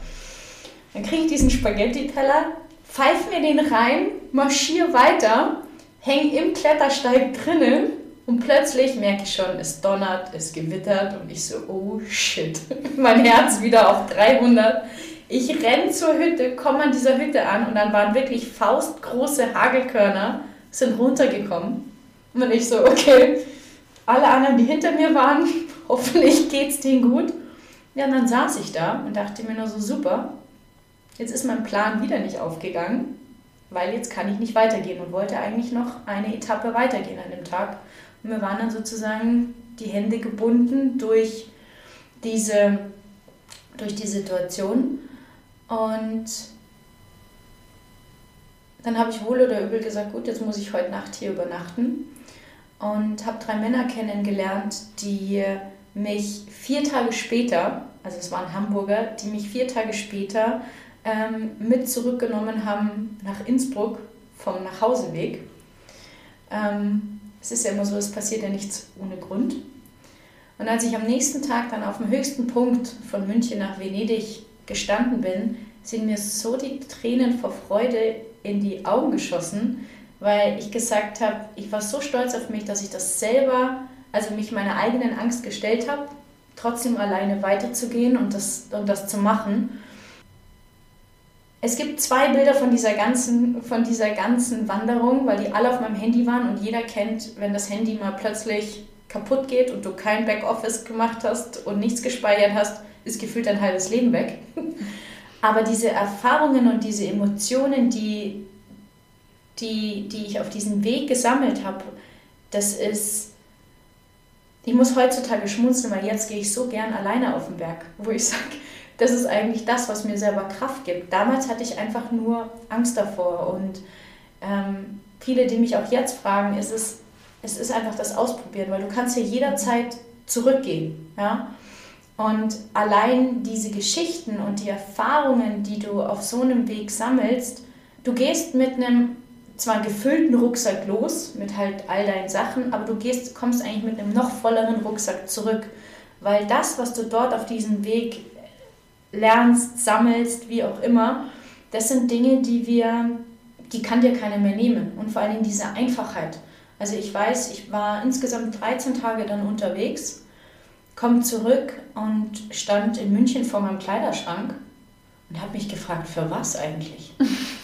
Dann kriege ich diesen Spaghetti-Teller, pfeife mir den rein, marschiere weiter, hänge im Klettersteig drinnen und plötzlich merke ich schon, es donnert, es gewittert und ich so, oh shit, mein Herz wieder auf 300. Ich renne zur Hütte, komme an dieser Hütte an und dann waren wirklich faustgroße Hagelkörner, sind runtergekommen. Und ich so, okay, alle anderen, die hinter mir waren, hoffentlich geht's denen gut. Ja, und dann saß ich da und dachte mir nur so, super, Jetzt ist mein Plan wieder nicht aufgegangen, weil jetzt kann ich nicht weitergehen und wollte eigentlich noch eine Etappe weitergehen an dem Tag. Und wir waren dann sozusagen die Hände gebunden durch diese, durch die Situation. Und dann habe ich wohl oder übel gesagt, gut, jetzt muss ich heute Nacht hier übernachten. Und habe drei Männer kennengelernt, die mich vier Tage später, also es waren Hamburger, die mich vier Tage später ähm, mit zurückgenommen haben nach Innsbruck vom Nachhauseweg. Ähm, es ist ja immer so, es passiert ja nichts ohne Grund. Und als ich am nächsten Tag dann auf dem höchsten Punkt von München nach Venedig gestanden bin, sind mir so die Tränen vor Freude in die Augen geschossen, weil ich gesagt habe, ich war so stolz auf mich, dass ich das selber, also mich meiner eigenen Angst gestellt habe, trotzdem alleine weiterzugehen und das, und das zu machen. Es gibt zwei Bilder von dieser, ganzen, von dieser ganzen Wanderung, weil die alle auf meinem Handy waren und jeder kennt, wenn das Handy mal plötzlich kaputt geht und du kein Backoffice gemacht hast und nichts gespeichert hast, ist gefühlt dein halbes Leben weg. Aber diese Erfahrungen und diese Emotionen, die, die, die ich auf diesem Weg gesammelt habe, das ist, ich muss heutzutage schmunzeln, weil jetzt gehe ich so gern alleine auf den Berg, wo ich sage, das ist eigentlich das, was mir selber Kraft gibt. Damals hatte ich einfach nur Angst davor und ähm, viele, die mich auch jetzt fragen, ist es, es ist einfach das Ausprobieren, weil du kannst ja jederzeit zurückgehen, ja. Und allein diese Geschichten und die Erfahrungen, die du auf so einem Weg sammelst, du gehst mit einem zwar gefüllten Rucksack los, mit halt all deinen Sachen, aber du gehst, kommst eigentlich mit einem noch volleren Rucksack zurück, weil das, was du dort auf diesem Weg lernst, sammelst, wie auch immer, das sind Dinge, die wir, die kann dir keiner mehr nehmen. Und vor allem diese Einfachheit. Also ich weiß, ich war insgesamt 13 Tage dann unterwegs, komme zurück und stand in München vor meinem Kleiderschrank und habe mich gefragt, für was eigentlich?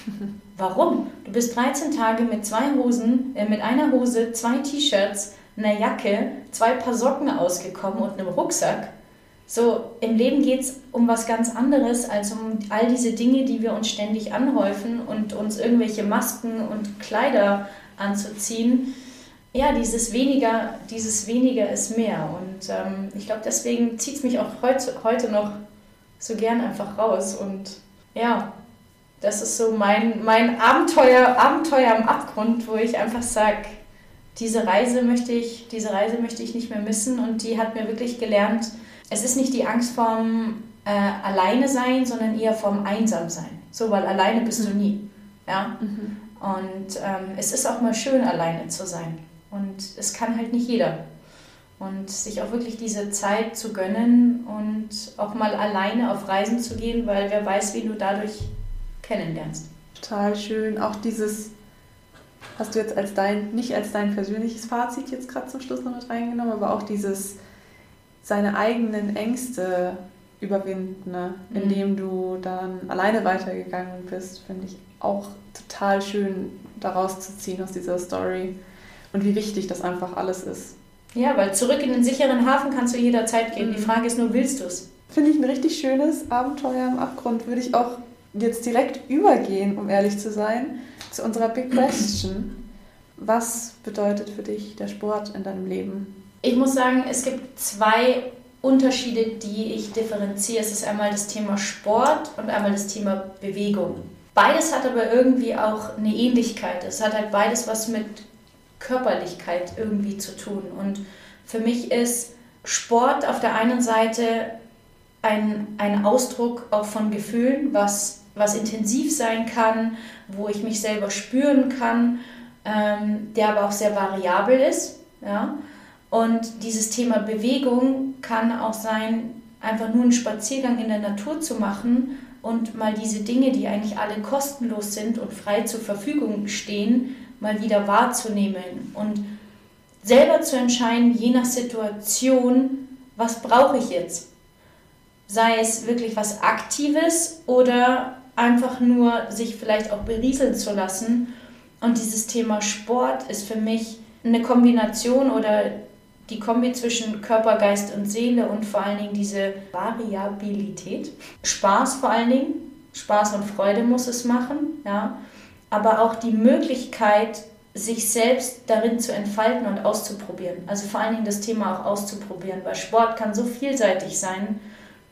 Warum? Du bist 13 Tage mit zwei Hosen, äh, mit einer Hose, zwei T-Shirts, einer Jacke, zwei Paar Socken ausgekommen und einem Rucksack so, im Leben geht es um was ganz anderes als um all diese Dinge, die wir uns ständig anhäufen und uns irgendwelche Masken und Kleider anzuziehen. Ja, dieses weniger, dieses weniger ist mehr. Und ähm, ich glaube, deswegen zieht es mich auch heute, heute noch so gern einfach raus. Und ja, das ist so mein, mein Abenteuer, Abenteuer am Abgrund, wo ich einfach sage, diese Reise möchte ich, diese Reise möchte ich nicht mehr missen und die hat mir wirklich gelernt, es ist nicht die Angst vorm äh, Alleine sein, sondern eher vorm Einsam sein. So, weil alleine bist du mhm. nie. Ja? Mhm. Und ähm, es ist auch mal schön, alleine zu sein. Und es kann halt nicht jeder. Und sich auch wirklich diese Zeit zu gönnen und auch mal alleine auf Reisen zu gehen, weil wer weiß, wie du dadurch kennenlernst. Total schön. Auch dieses, hast du jetzt als dein, nicht als dein persönliches Fazit jetzt gerade zum Schluss noch mit reingenommen, aber auch dieses seine eigenen Ängste überwinden, ne? Mhm. indem du dann alleine weitergegangen bist, finde ich auch total schön daraus zu ziehen aus dieser Story und wie wichtig das einfach alles ist. Ja, weil zurück in den sicheren Hafen kannst du jederzeit gehen. Mhm. Die Frage ist nur, willst du es? Finde ich ein richtig schönes Abenteuer im Abgrund. Würde ich auch jetzt direkt übergehen, um ehrlich zu sein, zu unserer Big Question. Was bedeutet für dich der Sport in deinem Leben? Ich muss sagen, es gibt zwei Unterschiede, die ich differenziere. Es ist einmal das Thema Sport und einmal das Thema Bewegung. Beides hat aber irgendwie auch eine Ähnlichkeit. Es hat halt beides was mit Körperlichkeit irgendwie zu tun. Und für mich ist Sport auf der einen Seite ein, ein Ausdruck auch von Gefühlen, was, was intensiv sein kann, wo ich mich selber spüren kann, ähm, der aber auch sehr variabel ist. Ja? Und dieses Thema Bewegung kann auch sein, einfach nur einen Spaziergang in der Natur zu machen und mal diese Dinge, die eigentlich alle kostenlos sind und frei zur Verfügung stehen, mal wieder wahrzunehmen und selber zu entscheiden, je nach Situation, was brauche ich jetzt. Sei es wirklich was Aktives oder einfach nur sich vielleicht auch berieseln zu lassen. Und dieses Thema Sport ist für mich eine Kombination oder die Kombi zwischen Körper, Geist und Seele und vor allen Dingen diese Variabilität. Spaß vor allen Dingen. Spaß und Freude muss es machen, ja. Aber auch die Möglichkeit, sich selbst darin zu entfalten und auszuprobieren. Also vor allen Dingen das Thema auch auszuprobieren, weil Sport kann so vielseitig sein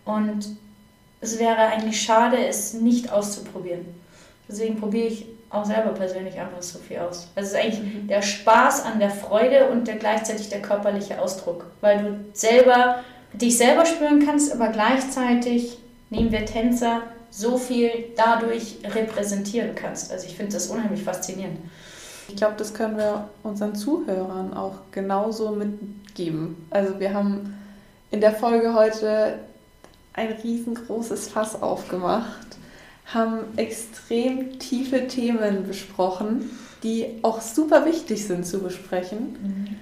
und es wäre eigentlich schade, es nicht auszuprobieren. Deswegen probiere ich auch selber persönlich einfach so viel aus. Also es ist eigentlich mhm. der Spaß an der Freude und der gleichzeitig der körperliche Ausdruck, weil du selber dich selber spüren kannst, aber gleichzeitig nehmen wir Tänzer so viel dadurch repräsentieren kannst. Also ich finde das unheimlich faszinierend. Ich glaube, das können wir unseren Zuhörern auch genauso mitgeben. Also wir haben in der Folge heute ein riesengroßes Fass aufgemacht haben extrem tiefe Themen besprochen, die auch super wichtig sind zu besprechen. Mhm.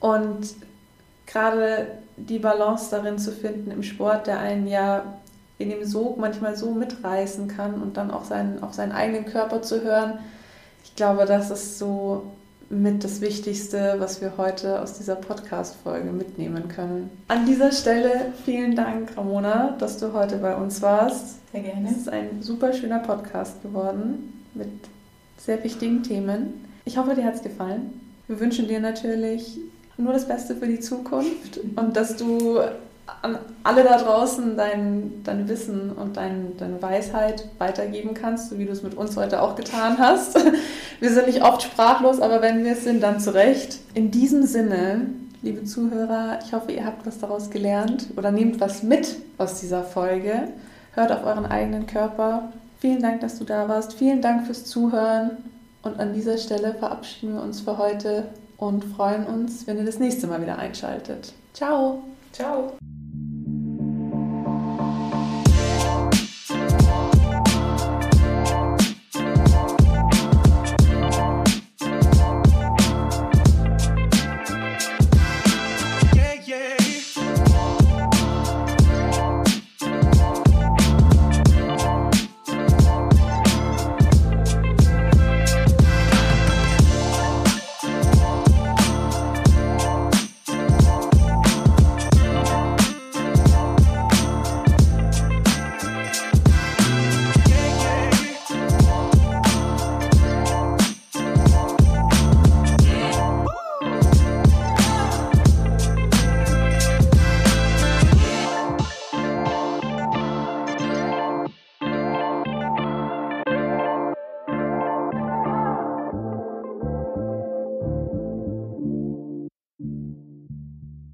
Und gerade die Balance darin zu finden im Sport, der einen ja in dem Sog manchmal so mitreißen kann und dann auch seinen, auf seinen eigenen Körper zu hören. Ich glaube, das ist so mit das Wichtigste, was wir heute aus dieser Podcast-Folge mitnehmen können. An dieser Stelle vielen Dank, Ramona, dass du heute bei uns warst. Sehr gerne. Es ist ein super schöner Podcast geworden mit sehr wichtigen Themen. Ich hoffe, dir hat es gefallen. Wir wünschen dir natürlich nur das Beste für die Zukunft und dass du an alle da draußen dein, dein Wissen und dein, deine Weisheit weitergeben kannst, so wie du es mit uns heute auch getan hast. Wir sind nicht oft sprachlos, aber wenn wir es sind, dann zurecht. In diesem Sinne, liebe Zuhörer, ich hoffe, ihr habt was daraus gelernt oder nehmt was mit aus dieser Folge. Hört auf euren eigenen Körper. Vielen Dank, dass du da warst. Vielen Dank fürs Zuhören. Und an dieser Stelle verabschieden wir uns für heute und freuen uns, wenn ihr das nächste Mal wieder einschaltet. Ciao. Ciao.